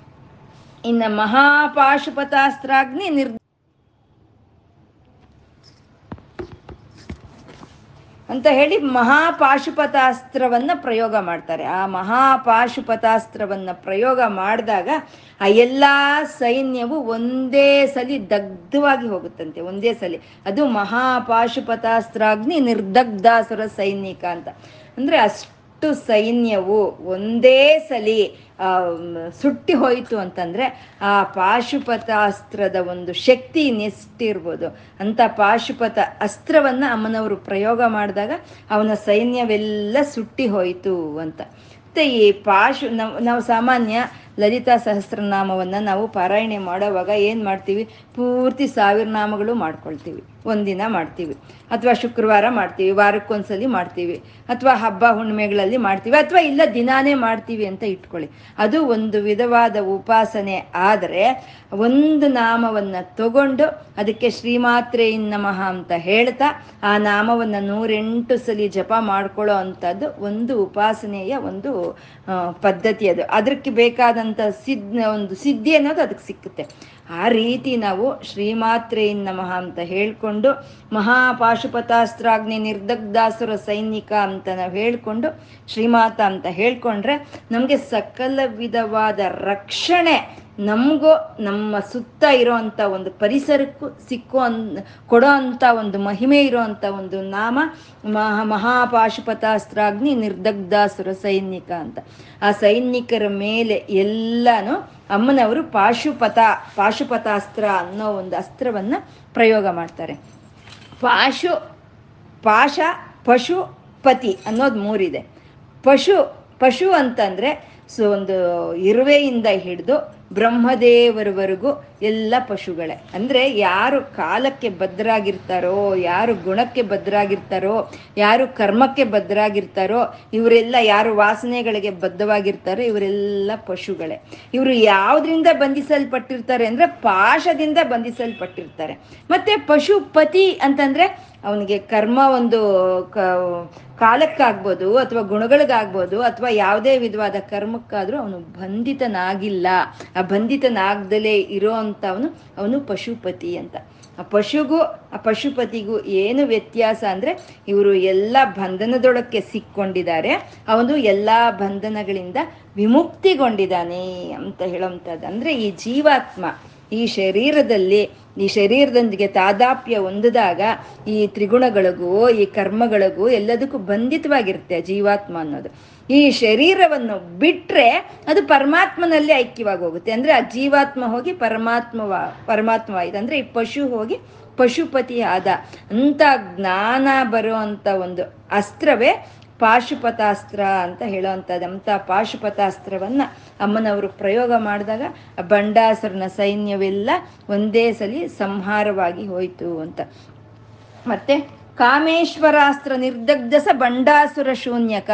S1: ಇನ್ನ ಮಹಾಪಾಶುಪತಾಸ್ತ್ರಾಗ್ನಿ ನಿರ್ ಅಂತ ಹೇಳಿ ಮಹಾಪಾಶುಪತಾಸ್ತ್ರವನ್ನ ಪ್ರಯೋಗ ಮಾಡ್ತಾರೆ. ಆ ಮಹಾಪಾಶುಪತಾಸ್ತ್ರವನ್ನ ಪ್ರಯೋಗ ಮಾಡಿದಾಗ ಆ ಎಲ್ಲಾ ಸೈನ್ಯವು ಒಂದೇ ಸಲಿ ದಗ್ಧವಾಗಿ ಹೋಗುತ್ತಂತೆ. ಒಂದೇ ಸಲಿ. ಅದು ಮಹಾಪಾಶುಪತಾಸ್ತ್ರಾಗ್ನಿ ನಿರ್ದಗ್ಧಾಸುರ ಸೈನಿಕ ಅಂತ. ಅಂದ್ರೆ ಅಷ್ಟು ಸೈನ್ಯವು ಒಂದೇ ಸಲಿ ಸುಟ್ಟಿ ಹೋಯಿತು ಅಂತಂದ್ರೆ ಆ ಪಾಶುಪತ ಅಸ್ತ್ರದ ಒಂದು ಶಕ್ತಿ ನೆಸ್ಟಿರ್ಬೋದು ಅಂತ ಪಾಶುಪತ ಅಸ್ತ್ರವನ್ನ ಅಮ್ಮನವರು ಪ್ರಯೋಗ ಮಾಡಿದಾಗ ಅವನ ಸೈನ್ಯವೆಲ್ಲ ಸುಟ್ಟಿ ಹೋಯಿತು ಅಂತ. ಮತ್ತು ಈ ಪಾಶು, ನಾವು ನಾವು ಸಾಮಾನ್ಯ ಲಲಿತಾ ಸಹಸ್ರನಾಮವನ್ನು ನಾವು ಪಾರಾಯಣೆ ಮಾಡೋವಾಗ ಏನು ಮಾಡ್ತೀವಿ? ಪೂರ್ತಿ ಸಾವಿರ ನಾಮಗಳು ಮಾಡ್ಕೊಳ್ತೀವಿ. ಒಂದಿನ ಮಾಡ್ತೀವಿ. ಅಥವಾ ಶುಕ್ರವಾರ ಮಾಡ್ತೀವಿ. ವಾರಕ್ಕೊಂದ್ಸಲಿ ಮಾಡ್ತೀವಿ. ಅಥವಾ ಹಬ್ಬ ಹುಣ್ಣಿಮೆಗಳಲ್ಲಿ ಮಾಡ್ತೀವಿ. ಅಥವಾ ಇಲ್ಲ ದಿನಾನೇ ಮಾಡ್ತೀವಿ ಅಂತ ಇಟ್ಕೊಳ್ಳಿ. ಅದು ಒಂದು ವಿಧವಾದ ಉಪಾಸನೆ. ಆದರೆ ಒಂದು ನಾಮವನ್ನು ತಗೊಂಡು ಅದಕ್ಕೆ ಶ್ರೀಮಾತ್ರೆ ನಮಃ ಅಂತ ಹೇಳ್ತಾ ಆ ನಾಮವನ್ನು ನೂರೆಂಟು ಸಲಿ ಜಪ ಮಾಡ್ಕೊಳ್ಳೋ ಅಂಥದ್ದು ಒಂದು ಉಪಾಸನೆಯ ಒಂದು ಪದ್ಧತಿ ಅದು. ಅದಕ್ಕೆ ಬೇಕಾದಂಥ ಸಿದ್ಧ ಒಂದು ಸಿದ್ಧಿ ಅನ್ನೋದು ಅದಕ್ಕೆ ಸಿಕ್ಕುತ್ತೆ. ಆ ರೀತಿ ನಾವು ಶ್ರೀಮಾತ್ರೆಯಿಂದ ನಮಃ ಅಂತ ಹೇಳ್ಕೊಂಡು ಮಹಾಪಾಶುಪತಾಸ್ತ್ರಾಗ್ನಿ ನಿರ್ದಗ್ಧಾಸುರ ಸೈನಿಕ ಅಂತ ನಾವು ಹೇಳ್ಕೊಂಡು ಶ್ರೀಮಾತ ಅಂತ ಹೇಳ್ಕೊಂಡ್ರೆ ನಮಗೆ ಸಕಲ ವಿಧವಾದ ರಕ್ಷಣೆ ನಮಗೂ, ನಮ್ಮ ಸುತ್ತ ಇರೋವಂಥ ಒಂದು ಪರಿಸರಕ್ಕೂ ಸಿಕ್ಕೋ ಅನ್, ಕೊಡೋ ಅಂಥ ಒಂದು ಮಹಿಮೆ ಇರೋವಂಥ ಒಂದು ನಾಮ ಮಹಾ, ಮಹಾಪಾಶುಪತಾಸ್ತ್ರಾಗ್ನಿ ನಿರ್ದಗ್ಧಾಸುರ ಸೈನಿಕ ಅಂತ. ಆ ಸೈನಿಕರ ಮೇಲೆ ಎಲ್ಲಾನು ಅಮ್ಮನವರು ಪಾಶುಪತ, ಪಾಶುಪತಾಸ್ತ್ರ ಅನ್ನೋ ಒಂದು ಅಸ್ತ್ರವನ್ನು ಪ್ರಯೋಗ ಮಾಡ್ತಾರೆ. ಪಾಶು, ಪಾಶ, ಪಶು, ಪತಿ ಅನ್ನೋದು ಮೂರಿದೆ. ಪಶು ಪಶು ಅಂತಂದರೆ ಸೊ ಒಂದು ಇರುವೆಯಿಂದ ಹಿಡಿದು ಬ್ರಹ್ಮದೇವರವರೆಗೂ ಎಲ್ಲ ಪಶುಗಳೇ. ಅಂದರೆ ಯಾರು ಕಾಲಕ್ಕೆ ಭದ್ರಾಗಿರ್ತಾರೋ, ಯಾರು ಗುಣಕ್ಕೆ ಭದ್ರಾಗಿರ್ತಾರೋ, ಯಾರು ಕರ್ಮಕ್ಕೆ ಭದ್ರಾಗಿರ್ತಾರೋ, ಇವರೆಲ್ಲ ಯಾರು ವಾಸನೆಗಳಿಗೆ ಬದ್ಧವಾಗಿರ್ತಾರೋ, ಇವರೆಲ್ಲ ಪಶುಗಳೇ. ಇವರು ಯಾವುದರಿಂದ ಬಂಧಿಸಲ್ಪಟ್ಟಿರ್ತಾರೆ ಅಂದರೆ ಪಾಶದಿಂದ ಬಂಧಿಸಲ್ಪಟ್ಟಿರ್ತಾರೆ. ಮತ್ತು ಪಶುಪತಿ ಅಂತಂದರೆ ಅವನಿಗೆ ಕರ್ಮ ಒಂದು ಕಾಲಕ್ಕಾಗ್ಬೋದು ಅಥವಾ ಗುಣಗಳಿಗಾಗ್ಬೋದು ಅಥವಾ ಯಾವುದೇ ವಿಧವಾದ ಕರ್ಮಕ್ಕಾದರೂ ಅವನು ಬಂಧಿತನಾಗಿಲ್ಲ. ಬಂಧಿತನಾಗ್ದಲೇ ಇರೋ ಅಂಥವನು ಅವನು ಪಶುಪತಿ ಅಂತ. ಆ ಪಶುಗೂ, ಆ ಪಶುಪತಿಗೂ ಏನು ವ್ಯತ್ಯಾಸ ಅಂದ್ರೆ ಇವರು ಎಲ್ಲ ಬಂಧನದೊಳಕ್ಕೆ ಸಿಕ್ಕೊಂಡಿದ್ದಾರೆ. ಅವನು ಎಲ್ಲ ಬಂಧನಗಳಿಂದ ವಿಮುಕ್ತಿಗೊಂಡಿದ್ದಾನೆ ಅಂತ ಹೇಳೋವಂಥದ್ದು ಅಂದ್ರೆ ಈ ಜೀವಾತ್ಮ ಈ ಶರೀರದಲ್ಲಿ ಈ ಶರೀರದೊಂದಿಗೆ ತಾದಾಪ್ಯ ಹೊಂದಿದಾಗ ಈ ತ್ರಿಗುಣಗಳಿಗೂ, ಈ ಕರ್ಮಗಳಿಗೂ ಎಲ್ಲದಕ್ಕೂ ಬಂಧಿತವಾಗಿರುತ್ತೆ ಜೀವಾತ್ಮ ಅನ್ನೋದು. ಈ ಶರೀರವನ್ನು ಬಿಟ್ರೆ ಅದು ಪರಮಾತ್ಮನಲ್ಲಿ ಐಕ್ಯವಾಗಿ ಹೋಗುತ್ತೆ ಅಂದ್ರೆ ಆ ಜೀವಾತ್ಮ ಹೋಗಿ ಪರಮಾತ್ಮವ ಪರಮಾತ್ಮವಾಯಿತು ಅಂದ್ರೆ ಈ ಪಶು ಹೋಗಿ ಪಶುಪತಿ ಆದ ಅಂತ ಜ್ಞಾನ ಬರುವಂಥ ಒಂದು ಅಸ್ತ್ರವೇ ಪಾಶುಪತಾಸ್ತ್ರ ಅಂತ ಹೇಳುವಂಥದ್ದು ಅಂಥ ಪಾಶುಪತಾಸ್ತ್ರವನ್ನ ಅಮ್ಮನವರು ಪ್ರಯೋಗ ಮಾಡಿದಾಗ ಬಂಡಾಸುರನ ಸೈನ್ಯವೆಲ್ಲ ಒಂದೇ ಸಲಿ ಸಂಹಾರವಾಗಿ ಹೋಯಿತು ಅಂತ. ಮತ್ತೆ ಕಾಮೇಶ್ವರಾಸ್ತ್ರ ನಿರ್ದಗ್ಧಸ ಬಂಡಾಸುರ ಶೂನ್ಯಕ.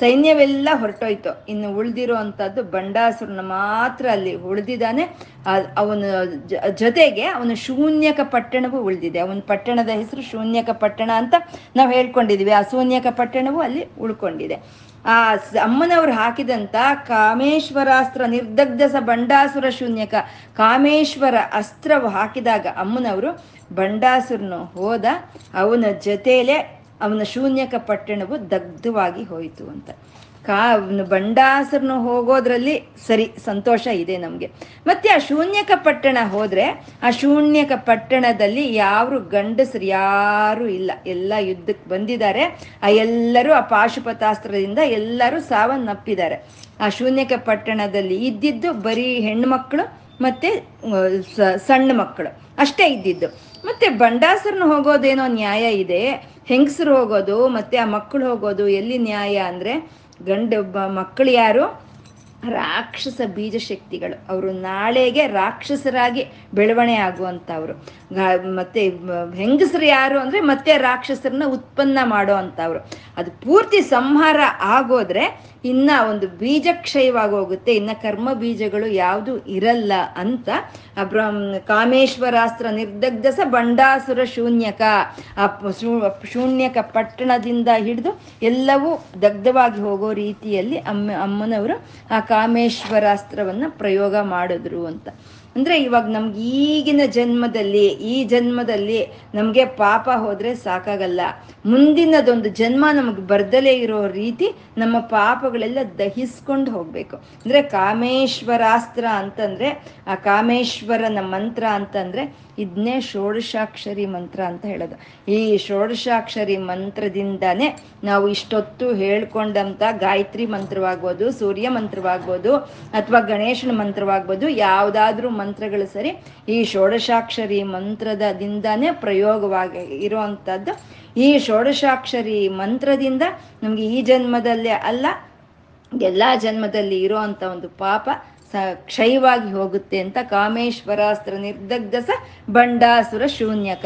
S1: ಸೈನ್ಯವೆಲ್ಲ ಹೊರಟೋಯ್ತು. ಇನ್ನು ಉಳಿದಿರೋ ಅಂಥದ್ದು ಬಂಡಾಸುರನ ಮಾತ್ರ ಅಲ್ಲಿ ಉಳಿದಿದ್ದಾನೆ. ಅವನ ಜೊತೆಗೆ ಅವನ ಶೂನ್ಯಕ ಪಟ್ಟಣವೂ ಉಳಿದಿದೆ. ಅವನ ಪಟ್ಟಣದ ಹೆಸರು ಶೂನ್ಯಕ ಪಟ್ಟಣ ಅಂತ ನಾವು ಹೇಳ್ಕೊಂಡಿದೀವಿ. ಆ ಶೂನ್ಯಕ ಪಟ್ಟಣವು ಅಲ್ಲಿ ಉಳ್ಕೊಂಡಿದೆ. ಆ ಅಮ್ಮನವ್ರು ಹಾಕಿದಂತ ಕಾಮೇಶ್ವರಾಸ್ತ್ರ ನಿರ್ದಗ್ಧಸ ಬಂಡಾಸುರ ಶೂನ್ಯಕ. ಕಾಮೇಶ್ವರ ಅಸ್ತ್ರವು ಹಾಕಿದಾಗ ಅಮ್ಮನವರು ಬಂಡಾಸುರನು ಹೋದ, ಅವನ ಜೊತೆಯಲ್ಲೇ ಅವನ ಶೂನ್ಯಕ ಪಟ್ಟಣವು ದಗ್ಧವಾಗಿ ಹೋಯಿತು ಅಂತ. ಕಾ ಬಂಡಾಸರನು ಹೋಗೋದ್ರಲ್ಲಿ ಸರಿ ಸಂತೋಷ ಇದೆ ನಮಗೆ. ಮತ್ತೆ ಆ ಶೂನ್ಯಕ ಪಟ್ಟಣ ಹೋದ್ರೆ, ಆ ಶೂನ್ಯಕ ಪಟ್ಟಣದಲ್ಲಿ ಯಾರು ಗಂಡಸರು ಯಾರು ಇಲ್ಲ. ಎಲ್ಲ ಯುದ್ಧಕ್ಕೆ ಬಂದಿದ್ದಾರೆ. ಆ ಎಲ್ಲರೂ ಆ ಪಾಶುಪತಾಸ್ತ್ರದಿಂದ ಎಲ್ಲರೂ ಸಾವನ್ನಪ್ಪಿದ್ದಾರೆ. ಆ ಶೂನ್ಯಕ ಪಟ್ಟಣದಲ್ಲಿ ಇದ್ದಿದ್ದು ಬರೀ ಹೆಣ್ಮಕ್ಳು ಮತ್ತೆ ಸಣ್ಣ ಮಕ್ಕಳು ಅಷ್ಟೇ ಇದ್ದಿದ್ದು. ಮತ್ತೆ ಬಂಡಾಸರನ್ನ ಹೋಗೋದೇನೋ ನ್ಯಾಯ ಇದೆ. ಹೆಂಗಸರು ಹೋಗೋದು, ಮತ್ತೆ ಆ ಮಕ್ಕಳು ಹೋಗೋದು ಎಲ್ಲಿ ನ್ಯಾಯ ಅಂದ್ರೆ ಗಂಡು ಮಕ್ಕಳು ಯಾರು? ರಾಕ್ಷಸ ಬೀಜ ಶಕ್ತಿಗಳು ಅವರು ನಾಳೆಗೆ ರಾಕ್ಷಸರಾಗಿ ಬೆಳವಣೆ ಆಗುವಂಥವ್ರು. ಮತ್ತೆ ಹೆಂಗಸರು ಯಾರು ಅಂದ್ರೆ ಮತ್ತೆ ರಾಕ್ಷಸರನ್ನ ಉತ್ಪನ್ನ ಮಾಡೋ ಅದು ಪೂರ್ತಿ ಸಂಹಾರ ಆಗೋದ್ರೆ ಇನ್ನ ಒಂದು ಬೀಜ ಕ್ಷಯವಾಗಿ ಹೋಗುತ್ತೆ ಇನ್ನ ಕರ್ಮ ಬೀಜಗಳು ಯಾವುದು ಇರಲ್ಲ ಅಂತ ಕಾಮೇಶ್ವರಾಸ್ತ್ರ ನಿರ್ದಗ್ಧಸ ಬಂಡಾಸುರ ಶೂನ್ಯಕ. ಆ ಶೂನ್ಯಕ ಪಟ್ಟಣದಿಂದ ಹಿಡಿದು ಎಲ್ಲವೂ ದಗ್ಧವಾಗಿ ಹೋಗೋ ರೀತಿಯಲ್ಲಿ ಅಮ್ಮ, ಅಮ್ಮನವರು ಆ ಕಾಮೇಶ್ವರಾಸ್ತ್ರವನ್ನ ಪ್ರಯೋಗ ಮಾಡಿದ್ರು ಅಂತ. ಅಂದ್ರೆ ಇವಾಗ ನಮ್ಗೆ ಈಗಿನ ಜನ್ಮದಲ್ಲಿ, ಈ ಜನ್ಮದಲ್ಲಿ ನಮಗೆ ಪಾಪ ಹೋದ್ರೆ ಸಾಕಾಗಲ್ಲ. ಮುಂದಿನದೊಂದು ಜನ್ಮ ನಮಗೆ ಬರ್ದಲೇ ಇರೋ ರೀತಿ ನಮ್ಮ ಪಾಪಗಳೆಲ್ಲ ದಹಿಸ್ಕೊಂಡು ಹೋಗ್ಬೇಕು. ಅಂದ್ರೆ ಕಾಮೇಶ್ವರಾಸ್ತ್ರ ಅಂತಂದ್ರೆ, ಆ ಕಾಮೇಶ್ವರನ ಮಂತ್ರ ಅಂತಂದ್ರೆ ಇದನ್ನೇ ಷೋಡಶಾಕ್ಷರಿ ಮಂತ್ರ ಅಂತ ಹೇಳೋದು. ಈ ಷೋಡಶಾಕ್ಷರಿ ಮಂತ್ರದಿಂದನೇ ನಾವು ಇಷ್ಟೊತ್ತು ಹೇಳ್ಕೊಂಡಂತ ಗಾಯತ್ರಿ ಮಂತ್ರವಾಗ್ಬೋದು, ಸೂರ್ಯ ಮಂತ್ರವಾಗ್ಬೋದು, ಅಥವಾ ಗಣೇಶನ ಮಂತ್ರವಾಗ್ಬೋದು, ಯಾವುದಾದ್ರೂ ಮಂತ್ರಗಳು ಸರಿ, ಈ ಷೋಡಶಾಕ್ಷರಿ ಮಂತ್ರದಿಂದಾನೇ ಪ್ರಯೋಗವಾಗಿ ಇರುವಂಥದ್ದು. ಈ ಷೋಡಶಾಕ್ಷರಿ ಮಂತ್ರದಿಂದ ನಮ್ಗೆ ಈ ಜನ್ಮದಲ್ಲೇ ಅಲ್ಲ, ಎಲ್ಲ ಜನ್ಮದಲ್ಲಿ ಇರುವಂತ ಒಂದು ಪಾಪ ಕ್ಷಯವಾಗಿ ಹೋಗುತ್ತೆ ಅಂತ ಕಾಮೇಶ್ವರಾಸ್ತ್ರ ನಿರ್ದಗ್ಧಸ ಬಂಡಾಸುರ ಶೂನ್ಯಕ.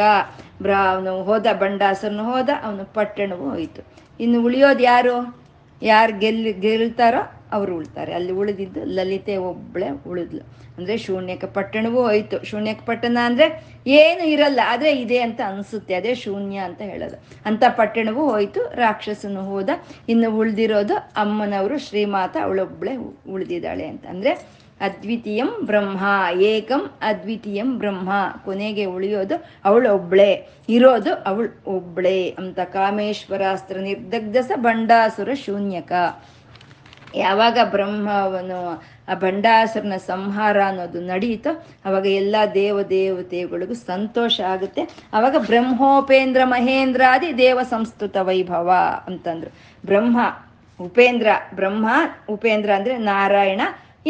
S1: ಬ್ರಾ, ಅವನು ಹೋದ ಬಂಡಾಸುರನು ಹೋದ, ಅವನು ಪಟ್ಟಣವೂ ಹೋಯಿತು. ಇನ್ನು ಉಳಿಯೋದು ಯಾರು? ಯಾರು ಗೆಲ್, ಗೆಲ್ತಾರೋ ಅವರು ಉಳ್ತಾರೆ. ಅಲ್ಲಿ ಉಳಿದಿದ್ದು ಲಲಿತೆ ಒಬ್ಬಳೆ ಉಳಿದ್ಲು. ಅಂದ್ರೆ ಶೂನ್ಯಕ ಪಟ್ಟಣವೂ ಹೋಯಿತು. ಶೂನ್ಯಕ ಪಟ್ಟಣ ಅಂದ್ರೆ ಏನು ಇರಲ್ಲ, ಆದರೆ ಇದೆ ಅಂತ ಅನ್ಸುತ್ತೆ. ಅದೇ ಶೂನ್ಯ ಅಂತ ಹೇಳೋದು. ಅಂತ ಪಟ್ಟಣವೂ ಹೋಯಿತು, ರಾಕ್ಷಸನು ಹೋದ. ಇನ್ನು ಉಳಿದಿರೋದು ಅಮ್ಮನವರು, ಶ್ರೀಮಾತ ಅವಳೊಬ್ಬಳೆ ಉಳಿದಿದ್ದಾಳೆ ಅಂತ. ಅಂದ್ರೆ ಅದ್ವಿತೀಯಂ ಬ್ರಹ್ಮ, ಏಕಂ ಅದ್ವಿತೀಯಂ ಬ್ರಹ್ಮ. ಕೊನೆಗೆ ಉಳಿಯೋದು ಅವಳೊಬ್ಳೆ, ಇರೋದು ಅವಳು ಒಬ್ಳೆ ಅಂತ ಕಾಮೇಶ್ವರಾಸ್ತ್ರ ನಿರ್ದಗ್ಧಸ ಬಂಡಾಸುರ ಶೂನ್ಯಕ. ಯಾವಾಗ ಬ್ರಹ್ಮವನು ಆ ಭಂಡಾಸುರನ ಸಂಹಾರ ಅನ್ನೋದು ನಡೀತೋ ಅವಾಗ ಎಲ್ಲ ದೇವ ದೇವತೆಗಳಿಗೂ ಸಂತೋಷ ಆಗುತ್ತೆ. ಅವಾಗ ಬ್ರಹ್ಮೋಪೇಂದ್ರ ಮಹೇಂದ್ರಾದಿ ದೇವ ಸಂಸ್ಕೃತ ವೈಭವ ಅಂತಂದ್ರು. ಬ್ರಹ್ಮ, ಉಪೇಂದ್ರ ಬ್ರಹ್ಮ, ಉಪೇಂದ್ರ ಅಂದ್ರೆ ನಾರಾಯಣ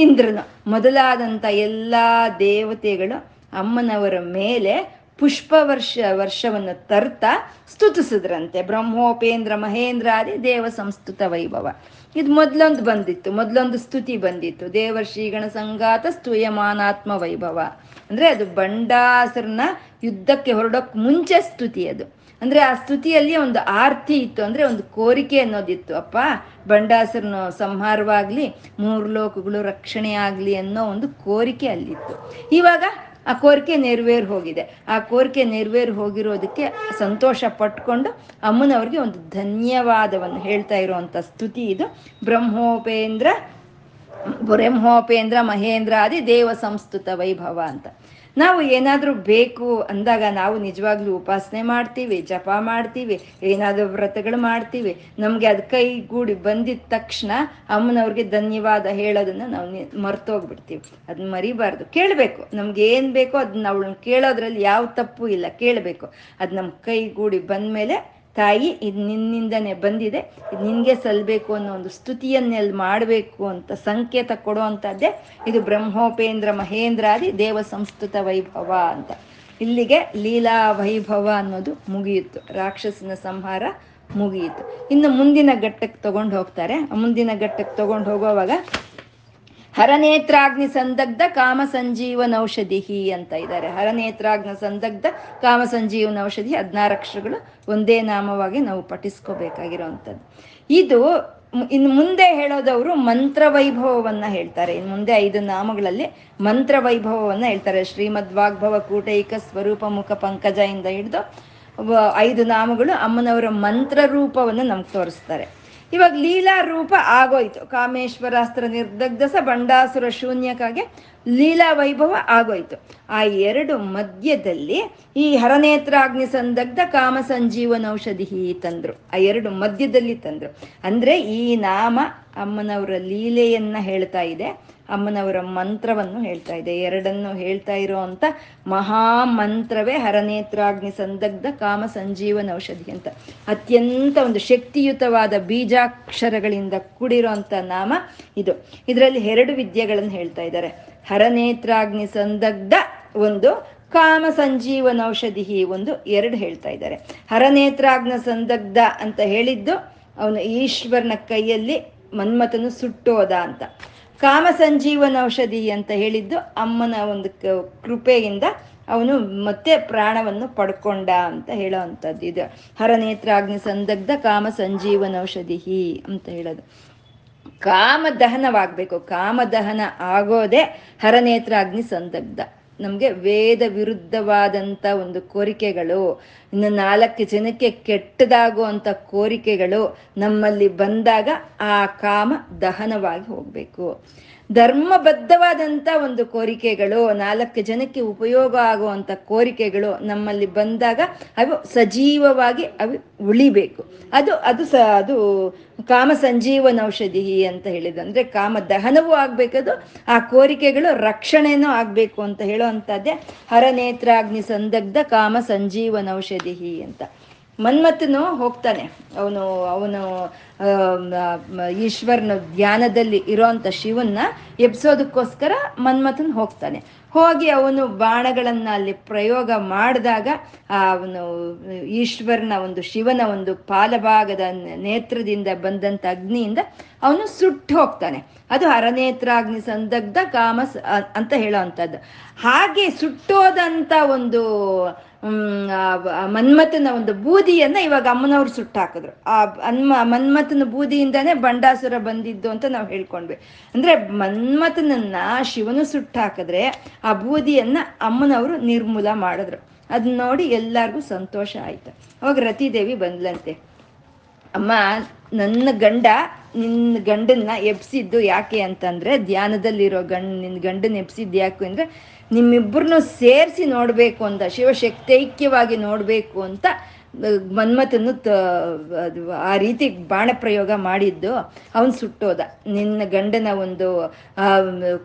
S1: ಇಂದ್ರನು ಮೊದಲಾದಂಥ ಎಲ್ಲ ದೇವತೆಗಳು ಅಮ್ಮನವರ ಮೇಲೆ ಪುಷ್ಪ ವರ್ಷ, ವರ್ಷವನ್ನು ತರ್ತಾ ಸ್ತುತಿಸಿದ್ರಂತೆ. ಬ್ರಹ್ಮೋಪೇಂದ್ರ, ಮಹೇಂದ್ರ ಆದಿ ದೇವ ಸಂಸ್ತುತ ವೈಭವ. ಇದು ಮೊದಲೊಂದು ಬಂದಿತ್ತು, ಮೊದಲೊಂದು ಸ್ತುತಿ ಬಂದಿತ್ತು. ದೇವರ್ಷಿಗಣ ಸಂಗಾತ ಸ್ತೂಯಮಾನಾತ್ಮ ವೈಭವ. ಅಂದ್ರೆ ಅದು ಬಂಡಾಸರನ್ನ ಯುದ್ಧಕ್ಕೆ ಹೊರಡೋಕ್ ಮುಂಚೆ ಸ್ತುತಿ ಅದು. ಅಂದ್ರೆ ಆ ಸ್ತುತಿಯಲ್ಲಿ ಒಂದು ಆರ್ತಿ ಇತ್ತು, ಅಂದ್ರೆ ಒಂದು ಕೋರಿಕೆ ಅನ್ನೋದಿತ್ತು. ಅಪ್ಪ ಬಂಡಾಸರನ ಸಂಹಾರವಾಗ್ಲಿ, ಮೂರು ಲೋಕಗಳು ರಕ್ಷಣೆ ಆಗ್ಲಿ ಅನ್ನೋ ಒಂದು ಕೋರಿಕೆ ಅಲ್ಲಿತ್ತು. ಇವಾಗ ಆ ಕೋರಿಕೆ ನೆರವೇರ್ ಹೋಗಿದೆ. ಆ ಕೋರಿಕೆ ನೆರವೇರ್ ಹೋಗಿರೋದಕ್ಕೆ ಸಂತೋಷ ಪಟ್ಕೊಂಡು ಅಮ್ಮನವ್ರಿಗೆ ಒಂದು ಧನ್ಯವಾದವನ್ನು ಹೇಳ್ತಾ ಇರುವಂತ ಸ್ತುತಿ ಇದು. ಬ್ರಹ್ಮೋಪೇಂದ್ರ ಬ್ರಹ್ಮೋಪೇಂದ್ರ ಮಹೇಂದ್ರ ಆದಿ ದೇವ ಸಂಸ್ತುತ ವೈಭವ ಅಂತ. ನಾವು ಏನಾದರೂ ಬೇಕು ಅಂದಾಗ ನಾವು ನಿಜವಾಗ್ಲೂ ಉಪಾಸನೆ ಮಾಡ್ತೀವಿ, ಜಪ ಮಾಡ್ತೀವಿ, ಏನಾದರೂ ವ್ರತಗಳು ಮಾಡ್ತೀವಿ. ನಮಗೆ ಅದು ಕೈಗೂಡಿ ಬಂದಿದ ತಕ್ಷಣ ಅಮ್ಮನವ್ರಿಗೆ ಧನ್ಯವಾದ ಹೇಳೋದನ್ನ ನಾವು ಮರ್ತೋಗ್ಬಿಡ್ತೀವಿ. ಅದನ್ನ ಮರಿಬಾರ್ದು. ಕೇಳಬೇಕು. ನಮ್ಗೆ ಏನು ಬೇಕೋ ಅದನ್ನ ಅವಳನ್ನ ಕೇಳೋದ್ರಲ್ಲಿ ಯಾವ ತಪ್ಪು ಇಲ್ಲ, ಕೇಳಬೇಕು. ಅದು ನಮ್ಮ ಕೈಗೂಡಿ ಬಂದಮೇಲೆ ತಾಯಿ ಇದು ನಿನ್ನಿಂದನೇ ಬಂದಿದೆ. ಇದು ನಿನಗೆ ಸಲ್ಲಬೇಕು ಅನ್ನೋ ಒಂದು ಸ್ತುತಿಯನ್ನೆಲ್ಲಿ ಮಾಡಬೇಕು ಅಂತ ಸಂಕೇತ ಕೊಡುವಂಥದ್ದೇ ಇದು ಬ್ರಹ್ಮೋಪೇಂದ್ರ ಮಹೇಂದ್ರಾದಿ ದೇವ ಸಂಸ್ಕೃತ ವೈಭವ ಅಂತ. ಇಲ್ಲಿಗೆ ಲೀಲಾ ವೈಭವ ಅನ್ನೋದು ಮುಗಿಯಿತು ರಾಕ್ಷಸನ ಸಂಹಾರ ಮುಗಿಯಿತು. ಇನ್ನು ಮುಂದಿನ ಘಟ್ಟಕ್ಕೆ ತಗೊಂಡು ಹೋಗ್ತಾರೆ. ಮುಂದಿನ ಘಟ್ಟಕ್ಕೆ ತಗೊಂಡು ಹೋಗೋವಾಗ ಹರನೇತ್ರಾಗ್ನಿ ಸಂದಗ್ಧ ಕಾಮ ಸಂಜೀವನ ಔಷಧಿ ಅಂತ ಇದ್ದಾರೆ. ಹರನೇತ್ರಾಗ್ನ ಸಂದಗ್ಧ ಕಾಮ ಸಂಜೀವನ ಔಷಧಿ ಹದಿನಾರು ಅಕ್ಷರಗಳು ಒಂದೇ ನಾಮವಾಗಿ ನಾವು ಪಠಿಸ್ಕೋಬೇಕಾಗಿರೋವಂಥದ್ದು. ಇದು ಇನ್ನು ಮುಂದೆ ಹೇಳೋದವರು ಮಂತ್ರ ವೈಭವವನ್ನ ಹೇಳ್ತಾರೆ. ಇನ್ನು ಮುಂದೆ ಐದು ನಾಮಗಳಲ್ಲಿ ಮಂತ್ರ ವೈಭವವನ್ನ ಹೇಳ್ತಾರೆ. ಶ್ರೀಮದ್ ವಾಗ್ಭವ ಕೂಟೈಕ ಸ್ವರೂಪ ಮುಖ ಪಂಕಜ ಇಂದ ಹಿಡಿದು ಐದು ನಾಮಗಳು ಅಮ್ಮನವರ ಮಂತ್ರ ರೂಪವನ್ನು ನಮ್ಗೆ ತೋರಿಸ್ತಾರೆ. ಇವಾಗ ಲೀಲಾ ರೂಪ ಆಗೋಯ್ತು. ಕಾಮೇಶ್ವರಾಸ್ತ್ರ ನಿರ್ದಗ್ಧಸ ಬಂಡಾಸುರ ಶೂನ್ಯಕ್ಕಾಗಿ ಲೀಲಾ ವೈಭವ ಆಗೋಯ್ತು. ಆ ಎರಡು ಮಧ್ಯದಲ್ಲಿ ಈ ಹರನೇತ್ರಾಗ್ನಿ ಸಂದಗ್ಧ ಕಾಮ ಸಂಜೀವನ ಔಷಧಿ ತಂದ್ರು. ಆ ಎರಡು ಮಧ್ಯದಲ್ಲಿ ತಂದ್ರು. ಅಂದ್ರೆ ಈ ನಾಮ ಅಮ್ಮನವರ ಲೀಲೆಯನ್ನ ಹೇಳ್ತಾ ಇದೆ. ಅಮ್ಮನವರ ಮಂತ್ರವನ್ನು ಹೇಳ್ತಾ ಇದೆ. ಎರಡನ್ನು ಹೇಳ್ತಾ ಇರುವಂತ ಮಹಾ ಮಂತ್ರವೇ ಹರನೇತ್ರಾಗ್ನಿ ಸಂದಗ್ಧ ಕಾಮ ಸಂಜೀವನ ಔಷಧಿ ಅಂತ. ಅತ್ಯಂತ ಒಂದು ಶಕ್ತಿಯುತವಾದ ಬೀಜಾಕ್ಷರಗಳಿಂದ ಕೂಡಿರುವಂತ ನಾಮ ಇದು. ಇದರಲ್ಲಿ ಎರಡು ವಿದ್ಯೆಗಳನ್ನು ಹೇಳ್ತಾ ಇದ್ದಾರೆ. ಹರನೇತ್ರಾಗ್ನಿ ಸಂದಗ್ಧ ಒಂದು, ಕಾಮ ಸಂಜೀವನ ಔಷಧಿ ಒಂದು ಎರಡು ಹೇಳ್ತಾ ಇದ್ದಾರೆ. ಹರನೇತ್ರಾಗ್ನ ಸಂದಗ್ಧ ಅಂತ ಹೇಳಿದ್ದು ಅವನು ಈಶ್ವರನ ಕೈಯಲ್ಲಿ ಮನ್ಮಥನು ಸುಟ್ಟೋದ ಅಂತ. ಕಾಮ ಸಂಜೀವನ ಔಷಧಿ ಅಂತ ಹೇಳಿದ್ದು ಅಮ್ಮನ ಒಂದು ಕೃಪೆಯಿಂದ ಅವನು ಮತ್ತೆ ಪ್ರಾಣವನ್ನು ಪಡ್ಕೊಂಡ ಅಂತ ಹೇಳೋ ಅಂಥದ್ದು ಇದು ಹರನೇತ್ರಾಗ್ನಿ ಸಂದಗ್ಧ ಕಾಮ ಸಂಜೀವನ ಔಷಧಿ ಅಂತ ಹೇಳೋದು. ಕಾಮದಹನವಾಗಬೇಕು. ಕಾಮದಹನ ಆಗೋದೇ ಹರನೇತ್ರಾಗ್ನಿ ಸಂದಗ್ಧ. ನಮಗೆ ವೇದ ವಿರುದ್ಧವಾದಂಥ ಒಂದು ಕೋರಿಕೆಗಳು, ಇನ್ನು ನಾಲ್ಕು ಜನಕ್ಕೆ ಕೆಟ್ಟದಾಗುವಂಥ ಕೋರಿಕೆಗಳು ನಮ್ಮಲ್ಲಿ ಬಂದಾಗ ಆ ಕಾಮ ದಹನವಾಗಿ ಹೋಗಬೇಕು. ಧರ್ಮಬದ್ಧವಾದಂಥ ಒಂದು ಕೋರಿಕೆಗಳು, ನಾಲ್ಕು ಜನಕ್ಕೆ ಉಪಯೋಗ ಆಗುವಂಥ ಕೋರಿಕೆಗಳು ನಮ್ಮಲ್ಲಿ ಬಂದಾಗ ಅವು ಸಜೀವವಾಗಿ ಅವು ಉಳಿಬೇಕು. ಅದು ಅದು ಸ, ಅದು ಕಾಮ ಸಂಜೀವನ ಔಷಧಿ ಅಂತ ಹೇಳಿದ ಅಂದರೆ ಕಾಮ ದಹನವೂ ಆಗಬೇಕದು, ಆ ಕೋರಿಕೆಗಳು ರಕ್ಷಣೆನೂ ಆಗಬೇಕು ಅಂತ ಹೇಳೋ ಅಂಥದ್ದೇ ಹರನೇತ್ರಾಗ್ನಿ ಸಂದಗ್ಧ ಕಾಮ ಸಂಜೀವನ ಔಷಧಿ ಅಂತ. ಮನ್ಮಥನು ಹೋಗ್ತಾನೆ, ಅವನು ಅವನು ಈಶ್ವರನ ಧ್ಯಾನದಲ್ಲಿ ಇರೋಂಥ ಶಿವನ್ನ ಎಬ್ಸೋದಕ್ಕೋಸ್ಕರ ಮನ್ಮಥನ್ ಹೋಗ್ತಾನೆ. ಹೋಗಿ ಅವನು ಬಾಣಗಳನ್ನು ಅಲ್ಲಿ ಪ್ರಯೋಗ ಮಾಡಿದಾಗ ಅವನು ಈಶ್ವರನ ಒಂದು ಶಿವನ ಒಂದು ಪಾಲಭಾಗದ ನೇತ್ರದಿಂದ ಬಂದಂಥ ಅಗ್ನಿಯಿಂದ ಅವನು ಸುಟ್ಟು ಹೋಗ್ತಾನೆ. ಅದು ಹರನೇತ್ರಾಗ್ನಿ ಸಂದಗ್ಧ ಕಾಮಸ್, ಅಂತ ಹೇಳೋ ಹಾಗೆ ಸುಟ್ಟೋದಂಥ ಒಂದು ಮನ್ಮಥನ ಒಂದು ಬೂದಿಯನ್ನ ಇವಾಗ ಅಮ್ಮನವ್ರು ಸುಟ್ಟಾಕಿದ್ರು. ಆ ಅನ್ಮ ಮನ್ಮಥನ ಬೂದಿಯಿಂದಾನೇ ಬಂಡಾಸುರ ಬಂದಿದ್ದು ಅಂತ ನಾವು ಹೇಳ್ಕೊಂಡ್ವಿ. ಅಂದ್ರೆ ಮನ್ಮಥನನ್ನ ಶಿವನು ಸುಟ್ಟಾಕಿದ್ರೆ ಆ ಬೂದಿಯನ್ನ ಅಮ್ಮನವರು ನಿರ್ಮೂಲ ಮಾಡಿದ್ರು. ಅದನ್ನ ನೋಡಿ ಎಲ್ಲಾರ್ಗೂ ಸಂತೋಷ ಆಯ್ತು. ಅವಾಗ ರತಿದೇವಿ ಬಂದ್ಲಂತೆ. ಅಮ್ಮ, ನನ್ನ ಗಂಡ ನಿನ್ನ ಗಂಡನ್ನ ಎಬ್ಸಿದ್ದು ಯಾಕೆ ಅಂತಂದ್ರೆ ಧ್ಯಾನದಲ್ಲಿರೋ ಗಂಡ ನಿನ್ನ ಗಂಡನ ಎಬ್ಸಿದ್ದು ಯಾಕೆ ಅಂದ್ರೆ ನಿಮ್ಮಿಬ್ಬರನ್ನು ಸೇರಿಸಿ ನೋಡಬೇಕು ಅಂತ ಶಿವಶಕ್ತೈಕ್ಯವಾಗಿ ನೋಡಬೇಕು ಅಂತ ಮನ್ಮಥನು ಆ ರೀತಿ ಬಾಣ ಪ್ರಯೋಗ ಮಾಡಿದ್ದು. ಅವನು ಸುಟ್ಟೋದ. ನಿನ್ನ ಗಂಡನ ಒಂದು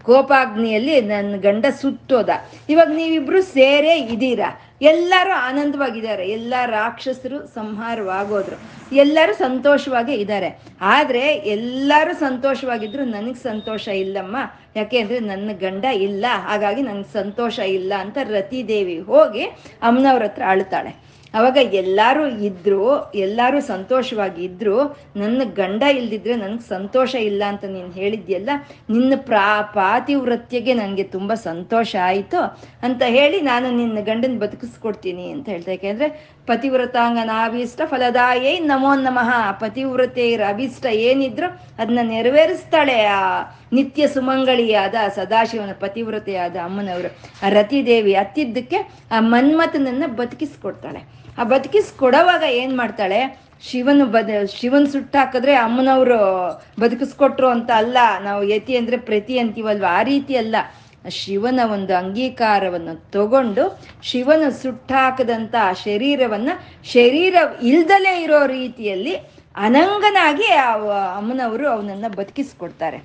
S1: ಕೋಪಾಗ್ನಿಯಲ್ಲಿ ನನ್ನ ಗಂಡ ಸುಟ್ಟೋದ. ಇವಾಗ ನೀವಿಬ್ರು ಸೇರೇ ಇದ್ದೀರಾ? ಎಲ್ಲರೂ ಆನಂದವಾಗಿದ್ದಾರೆ. ಎಲ್ಲ ರಾಕ್ಷಸರು ಸಂಹಾರವಾಗೋದ್ರು. ಎಲ್ಲರೂ ಸಂತೋಷವಾಗೇ ಇದ್ದಾರೆ. ಆದರೆ ಎಲ್ಲರೂ ಸಂತೋಷವಾಗಿದ್ರು ನನಗೆ ಸಂತೋಷ ಇಲ್ಲಮ್ಮ. ಯಾಕೆ ಅಂದರೆ ನನ್ನ ಗಂಡ ಇಲ್ಲ. ಹಾಗಾಗಿ ನನಗೆ ಸಂತೋಷ ಇಲ್ಲ ಅಂತ ರತಿದೇವಿ ಹೋಗಿ ಅಮ್ಮನವ್ರ ಹತ್ರ ಅಳ್ತಾಳೆ. ಅವಾಗ ಎಲ್ಲರೂ ಇದ್ರು, ಎಲ್ಲರೂ ಸಂತೋಷವಾಗಿ ಇದ್ರು. ನನ್ನ ಗಂಡ ಇಲ್ದಿದ್ರೆ ನನಗೆ ಸಂತೋಷ ಇಲ್ಲ ಅಂತ ನೀನು ಹೇಳಿದ್ಯಲ್ಲ, ನಿನ್ನ ಪ್ರಾ, ಪಾತಿವ್ರತ್ಯಗೆ ನನಗೆ ತುಂಬ ಸಂತೋಷ ಆಯಿತು ಅಂತ ಹೇಳಿ ನಾನು ನಿನ್ನ ಗಂಡನ ಬದುಕಿಸ್ಕೊಡ್ತೀನಿ ಅಂತ ಹೇಳ್ತಾ ಯಾಕೆಂದರೆ ಪತಿವ್ರತಾಂಗ ಅಭೀಷ್ಟ ಫಲದಾಯೇ ನಮೋ ನಮಃ. ಪತಿವ್ರತೆಯರ ಅಭೀಷ್ಟ ಏನಿದ್ರು ಅದನ್ನ ನೆರವೇರಿಸ್ತಾಳೆ ಆ ನಿತ್ಯ ಸುಮಂಗಳಿಯಾದ ಸದಾಶಿವನ ಪತಿವ್ರತೆಯಾದ ಅಮ್ಮನವರು. ಆ ರತಿದೇವಿ ಅತ್ತಿದ್ದಕ್ಕೆ ಆ ಮನ್ಮಥನನ್ನ ಬದುಕಿಸ್ಕೊಡ್ತಾಳೆ. ಆ ಬದುಕಿಸ್ಕೊಡೋವಾಗ ಏನ್ ಮಾಡ್ತಾಳೆ? ಶಿವನು ಬದ, ಶಿವನ್ ಸುಟ್ಟಾಕಿದ್ರೆ ಅಮ್ಮನವರು ಬದುಕಿಸ್ಕೊಟ್ರು ಅಂತ ಅಲ್ಲ. ನಾವು ಯತಿ ಅಂದ್ರೆ ಪ್ರತಿ ಅಂತೀವಲ್ವ? ಆ ರೀತಿ ಅಲ್ಲ. ಶಿವನ ಒಂದು ಅಂಗೀಕಾರವನ್ನು ತಗೊಂಡು ಶಿವನು ಸುಟ್ಟಾಕದಂತ ಆ ಶರೀರವನ್ನ ಶರೀರ ಇಲ್ದಲೇ ಇರೋ ರೀತಿಯಲ್ಲಿ ಅನಂಗನಾಗಿ ಅಮ್ಮನವರು ಅವನನ್ನ ಬದುಕಿಸ್ಕೊಡ್ತಾರೆ.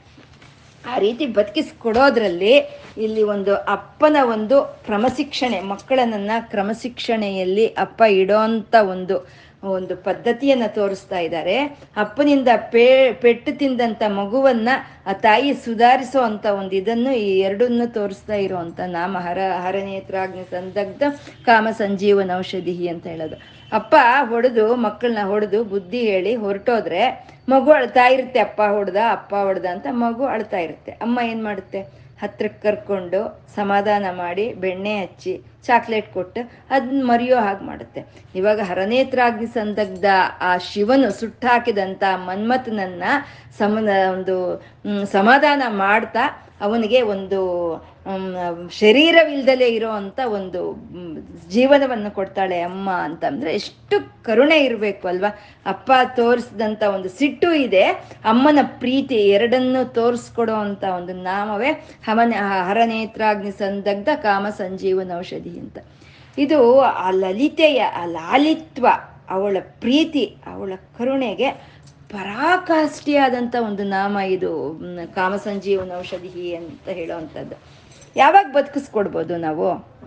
S1: ಆ ರೀತಿ ಬದುಕಿಸ್ಕೊಡೋದ್ರಲ್ಲಿ ಇಲ್ಲಿ ಒಂದು ಅಪ್ಪನ ಒಂದು ಕ್ರಮಶಿಕ್ಷಣೆ ಮಕ್ಕಳನ್ನ ಕ್ರಮಶಿಕ್ಷಣೆಯಲ್ಲಿ ಅಪ್ಪ ಇಡೋಂಥ ಒಂದು ಒಂದು ಪದ್ಧತಿಯನ್ನ ತೋರಿಸ್ತಾ ಇದ್ದಾರೆ. ಅಪ್ಪನಿಂದ ಪೇ, ಪೆಟ್ಟು ತಿಂದಂತ ಮಗುವನ್ನ ಆ ತಾಯಿ ಸುಧಾರಿಸೋ ಅಂತ ಒಂದು ಇದನ್ನು ಈ ಎರಡನ್ನು ತೋರಿಸ್ತಾ ಇರುವಂತ ನಾಮ ಹರ ಹರನೇತ್ರಾಗ್ನಿ ಸಂದಗ್ಧ ಕಾಮ ಸಂಜೀವನ ಔಷಧಿ ಅಂತ ಹೇಳೋದು. ಅಪ್ಪ ಹೊಡೆದು ಮಕ್ಕಳನ್ನ ಹೊಡೆದು ಬುದ್ಧಿ ಹೇಳಿ ಹೊರಟೋದ್ರೆ ಮಗು ಅಳ್ತಾ ಇರುತ್ತೆ. ಅಪ್ಪ ಹೊಡೆದ ಅಪ್ಪ ಹೊಡೆದ ಅಂತ ಮಗು ಅಳ್ತಾ ಇರುತ್ತೆ. ಅಮ್ಮ ಏನ್ ಮಾಡುತ್ತೆ? ಹತ್ರಕ್ಕೆ ಕರ್ಕೊಂಡು ಸಮಾಧಾನ ಮಾಡಿ ಬೆಣ್ಣೆ ಹಚ್ಚಿ ಚಾಕ್ಲೇಟ್ ಕೊಟ್ಟು ಅದನ್ನ ಮರೆಯೋ ಹಾಗೆ ಮಾಡುತ್ತೆ. ಇವಾಗ ಹರನೇತ್ರಾಗ್ನಿ ಸಂದಗ್ಧ ಆ ಶಿವನು ಸುಟ್ಟಾಕಿದಂಥ ಮನ್ಮಥನನ್ನ ಸಮ ಒಂದು ಸಮಾಧಾನ ಮಾಡ್ತಾ ಅವನಿಗೆ ಒಂದು ಶರೀರವಿಲ್ದಲೇ ಇರೋ ಅಂತ ಒಂದು ಜೀವನವನ್ನು ಕೊಡ್ತಾಳೆ ಅಮ್ಮ ಅಂತಂದ್ರೆ ಎಷ್ಟು ಕರುಣೆ ಇರಬೇಕು ಅಲ್ವಾ? ಅಪ್ಪ ತೋರಿಸಿದಂಥ ಒಂದು ಸಿಟ್ಟು ಇದೆ, ಅಮ್ಮನ ಪ್ರೀತಿ ಎರಡನ್ನು ತೋರಿಸ್ಕೊಡೋ ಅಂತ ಒಂದು ನಾಮವೇ ಹಮನ ಹರನೇತ್ರಾಗ್ನಿ ಸಂದಗ್ಧ ಕಾಮ ಸಂಜೀವನ ಔಷಧಿ ಅಂತ. ಇದು ಆ ಲಲಿತೆಯ, ಆ ಲಾಲಿತ್ವ, ಅವಳ ಪ್ರೀತಿ, ಅವಳ ಕರುಣೆಗೆ ಪರಾಕಾಷ್ಠಿಯಾದಂಥ ಒಂದು ನಾಮ ಇದು ಕಾಮ ಸಂಜೀವನ ಔಷಧಿ ಅಂತ ಹೇಳೋ ಅಂಥದ್ದು. ಯಾವಾಗ ಬದುಕಿಸ್ಕೊಡ್ಬೋದು ನಾವು?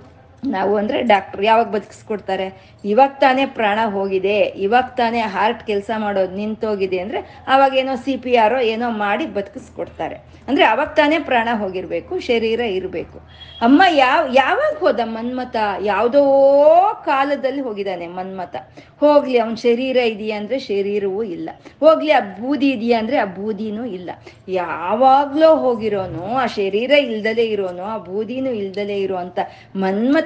S1: ನಾವು ಅಂದರೆ ಡಾಕ್ಟ್ರು ಯಾವಾಗ ಬದುಕಿಸ್ಕೊಡ್ತಾರೆ? ಇವಾಗ ತಾನೇ ಪ್ರಾಣ ಹೋಗಿದೆ, ಇವಾಗ ತಾನೇ ಹಾರ್ಟ್ ಕೆಲಸ ಮಾಡೋದು ನಿಂತೋಗಿದೆ ಅಂದರೆ ಅವಾಗ ಏನೋ ಸಿ ಪಿ ಆರೋ ಏನೋ ಮಾಡಿ ಬದುಕಿಸ್ಕೊಡ್ತಾರೆ. ಅಂದರೆ ಅವಾಗ ತಾನೇ ಪ್ರಾಣ ಹೋಗಿರಬೇಕು, ಶರೀರ ಇರಬೇಕು. ಅಮ್ಮ ಯಾವ, ಯಾವಾಗ ಹೋದ ಮನ್ಮತ ಯಾವುದೋ ಕಾಲದಲ್ಲಿ ಹೋಗಿದ್ದಾನೆ ಮನ್ಮತ ಹೋಗ್ಲಿ, ಅವನ ಶರೀರ ಇದೆಯಾ ಅಂದರೆ ಶರೀರವೂ ಇಲ್ಲ. ಹೋಗ್ಲಿ, ಆ ಬೂದಿ ಇದೆಯಾ ಅಂದರೆ ಆ ಬೂದಿನೂ ಇಲ್ಲ. ಯಾವಾಗಲೋ ಹೋಗಿರೋನು, ಆ ಶರೀರ ಇಲ್ದಲೇ ಇರೋನು, ಆ ಬೂದಿನೂ ಇಲ್ದಲೇ ಇರೋ ಅಂತ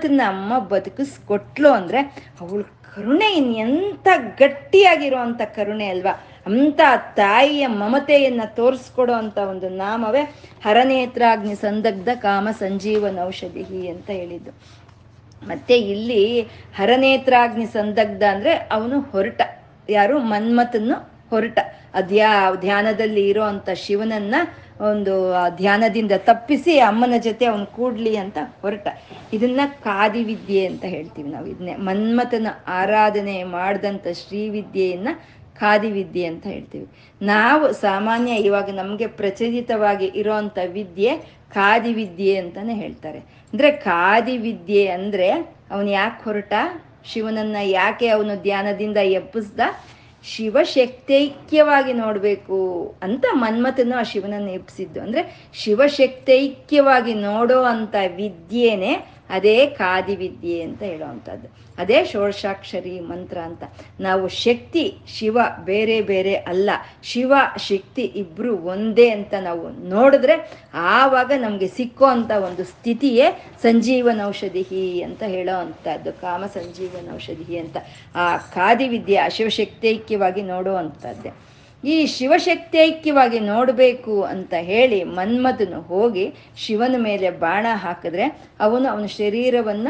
S1: ಮನ್ಮಥನ ಅಮ್ಮ ಬದುಕಿಸ್ಕೊಟ್ಲು ಅಂದರೆ ಅವಳ ಕರುಣೆ ಎಂತ ಗಟ್ಟಿಯಾಗಿರುವಂತ ಕರುಣೆ ಅಲ್ವಾ? ಅಂಥ ತಾಯಿಯ ಮಮತೆಯನ್ನ ತೋರಿಸ್ಕೊಡೋ ಅಂತ ಒಂದು ನಾಮವೇ ಹರನೇತ್ರಾಗ್ನಿ ಸಂದಗ್ಧ ಕಾಮ ಸಂಜೀವನ ಔಷಧಿ ಅಂತ ಹೇಳಿದ್ದು. ಮತ್ತೆ ಇಲ್ಲಿ ಹರನೇತ್ರಾಗ್ನಿ ಸಂದಗ್ಧ ಅಂದ್ರೆ ಅವನು ಹೊರಟ. ಯಾರು ಮನ್ಮಥನ್ನು ಹೊರಟ. ಅದ್ಯಾ ಧ್ಯಾನದಲ್ಲಿ ಇರೋ ಶಿವನನ್ನ ಒಂದು ಧ್ಯಾನದಿಂದ ತಪ್ಪಿಸಿ ಅಮ್ಮನ ಜೊತೆ ಅವನು ಕೂಡ್ಲಿ ಅಂತ ಹೊರಟ. ಇದನ್ನ ಕಾದಿವಿದ್ಯೆ ಅಂತ ಹೇಳ್ತೀವಿ ನಾವು. ಇದನ್ನೇ ಮನ್ಮಥನ ಆರಾಧನೆ ಮಾಡಿದಂಥ ಶ್ರೀವಿದ್ಯೆಯನ್ನ ಖಾದಿವಿದ್ಯೆ ಅಂತ ಹೇಳ್ತೀವಿ. ನಾವು ಸಾಮಾನ್ಯ ಇವಾಗ ನಮಗೆ ಪ್ರಚಲಿತವಾಗಿ ಇರೋಂಥ ವಿದ್ಯೆ ಖಾದಿವಿದ್ಯೆ ಅಂತಾನೆ ಹೇಳ್ತಾರೆ. ಅಂದ್ರೆ ಖಾದಿವಿದ್ಯೆ ಅಂದ್ರೆ ಅವನು ಯಾಕೆ ಹೊರಟ? ಶಿವನನ್ನ ಯಾಕೆ ಅವನು ಧ್ಯಾನದಿಂದ ಎಬ್ಬಿಸ್ದ? ಶಿವಶಕ್ತೈಕ್ಯವಾಗಿ ನೋಡಬೇಕು ಅಂತ ಮನ್ಮಥನು ಆ ಶಿವನನ್ನು ಎಬ್ಸಿದ್ದು ಅಂದ್ರೆ ಶಿವಶಕ್ತೈಕ್ಯವಾಗಿ ನೋಡೋ ಅಂತ ವಿದ್ಯೆನೆ ಅದೇ ಖಾದಿ ವಿದ್ಯೆ ಅಂತ ಹೇಳುವಂಥದ್ದು. ಅದೇ ಷೋಡಶಾಕ್ಷರಿ ಮಂತ್ರ ಅಂತ. ನಾವು ಶಕ್ತಿ, ಶಿವ ಬೇರೆ ಬೇರೆ ಅಲ್ಲ. ಶಿವ, ಶಕ್ತಿ ಇಬ್ರು ಒಂದೇ ಅಂತ ನಾವು ನೋಡಿದ್ರೆ ಆವಾಗ ನಮಗೆ ಸಿಕ್ಕೋ ಅಂತ ಒಂದು ಸ್ಥಿತಿಯೇ ಸಂಜೀವನ ಔಷಧಿ ಅಂತ ಹೇಳೋ ಅಂಥದ್ದು ಕಾಮ ಸಂಜೀವನ ಔಷಧಿ ಅಂತ. ಆ ಖಾದಿ ವಿದ್ಯೆ, ಆ ಶಿವಶಕ್ತೈಕ್ಯವಾಗಿ ನೋಡೋ ಅಂಥದ್ದೇ ಈ ಶಿವಶಕ್ತೈಕ್ಯವಾಗಿ ನೋಡಬೇಕು ಅಂತ ಹೇಳಿ ಮನ್ಮಥನು ಹೋಗಿ ಶಿವನ ಮೇಲೆ ಬಾಣ ಹಾಕಿದ್ರೆ ಅವನು ಅವನ ಶರೀರವನ್ನ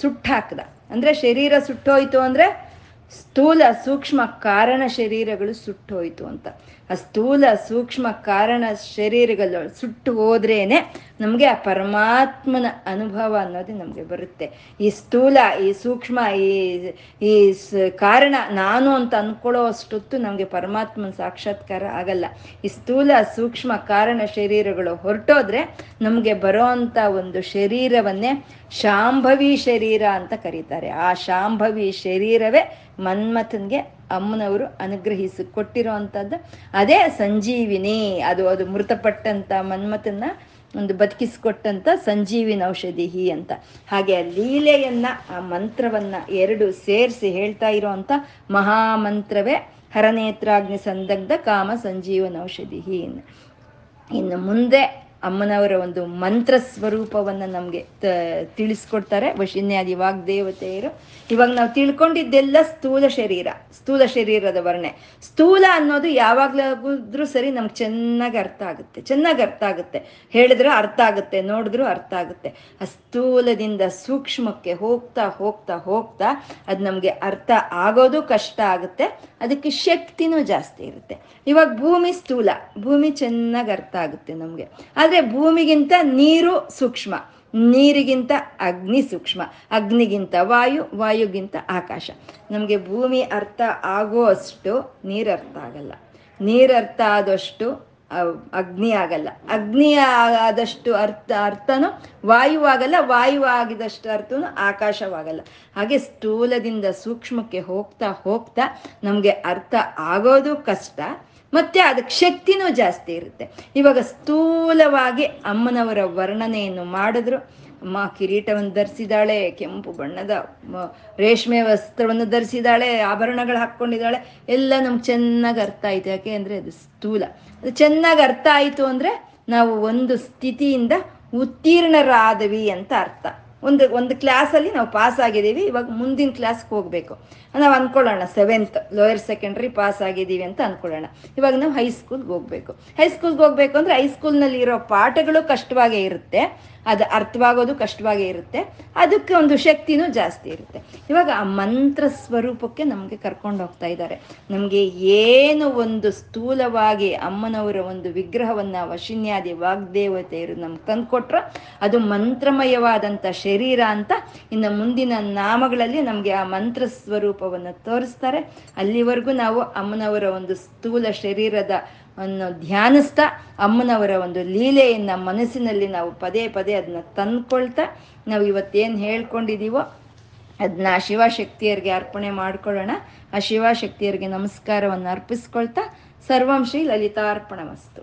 S1: ಸುಟ್ಟಾಕ್ದ. ಅಂದರೆ ಶರೀರ ಸುಟ್ಟೋಯ್ತು ಅಂದ್ರೆ ಸ್ಥೂಲ ಸೂಕ್ಷ್ಮ ಕಾರಣ ಶರೀರಗಳು ಸುಟ್ಟೋಯ್ತು ಅಂತ. ಆ ಸ್ಥೂಲ ಸೂಕ್ಷ್ಮ ಕಾರಣ ಶರೀರಗಳು ಸುಟ್ಟು ಹೋದ್ರೇನೆ ನಮಗೆ ಆ ಪರಮಾತ್ಮನ ಅನುಭವ ಅನ್ನೋದು ನಮಗೆ ಬರುತ್ತೆ. ಈ ಸ್ಥೂಲ, ಈ ಸೂಕ್ಷ್ಮ, ಈ ಈ ಕಾರಣ ನಾನು ಅಂತ ಅನ್ಕೊಳ್ಳೋ ಅಷ್ಟೊತ್ತು ನಮಗೆ ಪರಮಾತ್ಮನ ಸಾಕ್ಷಾತ್ಕಾರ ಆಗಲ್ಲ. ಈ ಸ್ಥೂಲ ಸೂಕ್ಷ್ಮ ಕಾರಣ ಶರೀರಗಳು ಹೊರಟೋದ್ರೆ ನಮಗೆ ಬರೋ ಅಂಥ ಒಂದು ಶರೀರವನ್ನೇ ಶಾಂಭವಿ ಶರೀರ ಅಂತ ಕರೀತಾರೆ. ಆ ಶಾಂಭವಿ ಶರೀರವೇ ಮನ್ಮಥನ್ಗೆ ಅಮ್ಮನವರು ಅನುಗ್ರಹಿಸಿ ಕೊಟ್ಟಿರೋ ಅಂಥದ್ದು ಅದೇ ಸಂಜೀವಿನಿ, ಅದು ಅದು ಮೃತಪಟ್ಟಂತ ಮನ್ಮಥನ್ನ ಒಂದು ಬದುಕಿಸ್ಕೊಟ್ಟಂತ ಸಂಜೀವಿನ ಔಷಧಿ ಅಂತ. ಹಾಗೆ ಆ ಲೀಲೆಯನ್ನ, ಆ ಮಂತ್ರವನ್ನ ಎರಡು ಸೇರಿಸಿ ಹೇಳ್ತಾ ಇರೋವಂಥ ಮಹಾಮಂತ್ರವೇ ಹರನೇತ್ರಾಗ್ನಿ ಸಂದಗ್ಧ ಕಾಮ ಸಂಜೀವನ ಔಷಧಿ ಇನ್ನು ಮುಂದೆ ಅಮ್ಮನವರ ಒಂದು ಮಂತ್ರ ಸ್ವರೂಪವನ್ನು ನಮಗೆ ತಿಳಿಸ್ಕೊಡ್ತಾರೆ. ವಶಿನ್ಯಾದಿ ವಾಗ್ದೇವತೆಯರು. ಇವಾಗ ನಾವು ತಿಳ್ಕೊಂಡಿದ್ದೆಲ್ಲ ಸ್ಥೂಲ ಶರೀರ, ಸ್ಥೂಲ ಶರೀರದ ವರ್ಣೆ ಸ್ಥೂಲ ಅನ್ನೋದು ಯಾವಾಗಲಾಗಿದ್ರೂ ಸರಿ ನಮ್ಗೆ ಚೆನ್ನಾಗಿ ಅರ್ಥ ಆಗುತ್ತೆ, ಚೆನ್ನಾಗಿ ಅರ್ಥ ಆಗುತ್ತೆ. ಹೇಳಿದ್ರೆ ಅರ್ಥ ಆಗುತ್ತೆ, ನೋಡಿದ್ರು ಅರ್ಥ ಆಗುತ್ತೆ. ಆ ಸ್ಥೂಲದಿಂದ ಸೂಕ್ಷ್ಮಕ್ಕೆ ಹೋಗ್ತಾ ಹೋಗ್ತಾ ಹೋಗ್ತಾ ಅದು ನಮಗೆ ಅರ್ಥ ಆಗೋದು ಕಷ್ಟ ಆಗುತ್ತೆ. ಅದಕ್ಕೆ ಶಕ್ತಿನೂ ಜಾಸ್ತಿ ಇರುತ್ತೆ. ಇವಾಗ ಭೂಮಿ ಸ್ಥೂಲ, ಭೂಮಿ ಚೆನ್ನಾಗಿ ಅರ್ಥ ಆಗುತ್ತೆ ನಮಗೆ. ಆದರೆ ಭೂಮಿಗಿಂತ ನೀರು ಸೂಕ್ಷ್ಮ, ನೀರಿಗಿಂತ ಅಗ್ನಿ ಸೂಕ್ಷ್ಮ, ಅಗ್ನಿಗಿಂತ ವಾಯು, ವಾಯುಗಿಂತ ಆಕಾಶ. ನಮಗೆ ಭೂಮಿ ಅರ್ಥ ಆಗೋ ಅಷ್ಟು ನೀರು ಅರ್ಥ ಆಗಲ್ಲ. ನೀರು ಅರ್ಥ ಆದಷ್ಟು ಅಗ್ನಿ ಆಗಲ್ಲ. ಅಗ್ನಿ ಆದಷ್ಟು ಅರ್ಥ, ಅರ್ಥನೂ ವಾಯುವಾಗಲ್ಲ ಆಗಿದಷ್ಟು ಅರ್ಥನೂ ಆಕಾಶವಾಗಲ್ಲ. ಹಾಗೆ ಸ್ಥೂಲದಿಂದ ಸೂಕ್ಷ್ಮಕ್ಕೆ ಹೋಗ್ತಾ ಹೋಗ್ತಾ ನಮಗೆ ಅರ್ಥ ಆಗೋದು ಕಷ್ಟ, ಮತ್ತೆ ಅದಕ್ಕೆ ಶಕ್ತಿನೂ ಜಾಸ್ತಿ ಇರುತ್ತೆ. ಇವಾಗ ಸ್ಥೂಲವಾಗಿ ಅಮ್ಮನವರ ವರ್ಣನೆಯನ್ನು ಮಾಡಿದ್ರು. ಅಮ್ಮ ಕಿರೀಟವನ್ನು ಧರಿಸಿದಾಳೆ ಕೆಂಪು ಬಣ್ಣದ ರೇಷ್ಮೆ ವಸ್ತ್ರವನ್ನು ಧರಿಸಿದಾಳೆ ಆಭರಣಗಳು ಹಾಕ್ಕೊಂಡಿದ್ದಾಳೆ, ಎಲ್ಲ ನಮ್ಗೆ ಚೆನ್ನಾಗಿ ಅರ್ಥ ಆಯ್ತು. ಯಾಕೆ ಅಂದರೆ ಅದು ಸ್ಥೂಲ. ಅದು ಚೆನ್ನಾಗಿ ಅರ್ಥ ಆಯಿತು ಅಂದರೆ ನಾವು ಒಂದು ಸ್ಥಿತಿಯಿಂದ ಉತ್ತೀರ್ಣರಾದವಿ ಅಂತ ಅರ್ಥ. ಒಂದು ಒಂದು ಕ್ಲಾಸಲ್ಲಿ ನಾವು ಪಾಸ್ ಆಗಿದ್ದೀವಿ, ಇವಾಗ ಮುಂದಿನ ಕ್ಲಾಸ್ಗೆ ಹೋಗಬೇಕು. ನಾವು ಅಂದ್ಕೊಳ್ಳೋಣ ಸೆವೆಂತ್ ಲೋಯರ್ ಸೆಕೆಂಡ್ರಿ ಪಾಸ್ ಆಗಿದ್ದೀವಿ ಅಂತ ಅಂದ್ಕೊಳ್ಳೋಣ ಇವಾಗ ನಾವು ಹೈಸ್ಕೂಲ್ಗೆ ಹೋಗಬೇಕು. ಹೈಸ್ಕೂಲ್ಗೆ ಹೋಗಬೇಕು ಅಂದರೆ ಹೈಸ್ಕೂಲ್ನಲ್ಲಿ ಇರೋ ಪಾಠಗಳು ಕಷ್ಟವಾಗೇ ಇರುತ್ತೆ. ಅದು ಅರ್ಥವಾಗೋದು ಕಷ್ಟವಾಗೇ ಇರುತ್ತೆ. ಅದಕ್ಕೆ ಒಂದು ಶಕ್ತಿನೂ ಜಾಸ್ತಿ ಇರುತ್ತೆ. ಇವಾಗ ಆ ಮಂತ್ರ ಸ್ವರೂಪಕ್ಕೆ ನಮಗೆ ಕರ್ಕೊಂಡು ಹೋಗ್ತಾ ಇದ್ದಾರೆ. ನಮಗೆ ಏನು ಒಂದು ಸ್ಥೂಲವಾಗಿ ಅಮ್ಮನವರ ಒಂದು ವಿಗ್ರಹವನ್ನು ವಶಿನ್ಯಾದಿ ವಾಗ್ದೇವತೆಯರು ನಮ್ಗೆ ತಂದುಕೊಟ್ರ ಅದು ಮಂತ್ರಮಯವಾದಂಥ ಶರೀರ ಅಂತ ಇನ್ನು ಮುಂದಿನ ನಾಮಗಳಲ್ಲಿ ನಮಗೆ ಆ ಮಂತ್ರ ಸ್ವರೂಪವನ್ನು ತೋರಿಸ್ತಾರೆ. ಅಲ್ಲಿವರೆಗೂ ನಾವು ಅಮ್ಮನವರ ಒಂದು ಸ್ಥೂಲ ಶರೀರದ ಅನ್ನು ಧ್ಯಾನಿಸ್ತಾ, ಅಮ್ಮನವರ ಒಂದು ಲೀಲೆಯನ್ನು ಮನಸ್ಸಿನಲ್ಲಿ ನಾವು ಪದೇ ಪದೇ ಅದನ್ನ ತಂದ್ಕೊಳ್ತಾ, ನಾವು ಇವತ್ತೇನು ಹೇಳ್ಕೊಂಡಿದ್ದೀವೋ ಅದನ್ನ ಶಿವಶಕ್ತಿಯರಿಗೆ ಅರ್ಪಣೆ ಮಾಡ್ಕೊಳ್ಳೋಣ. ಆ ಶಿವಶಕ್ತಿಯರಿಗೆ ನಮಸ್ಕಾರವನ್ನು ಅರ್ಪಿಸ್ಕೊಳ್ತಾ, ಸರ್ವಂ ಶ್ರೀ ಲಲಿತಾರ್ಪಣ ವಸ್ತು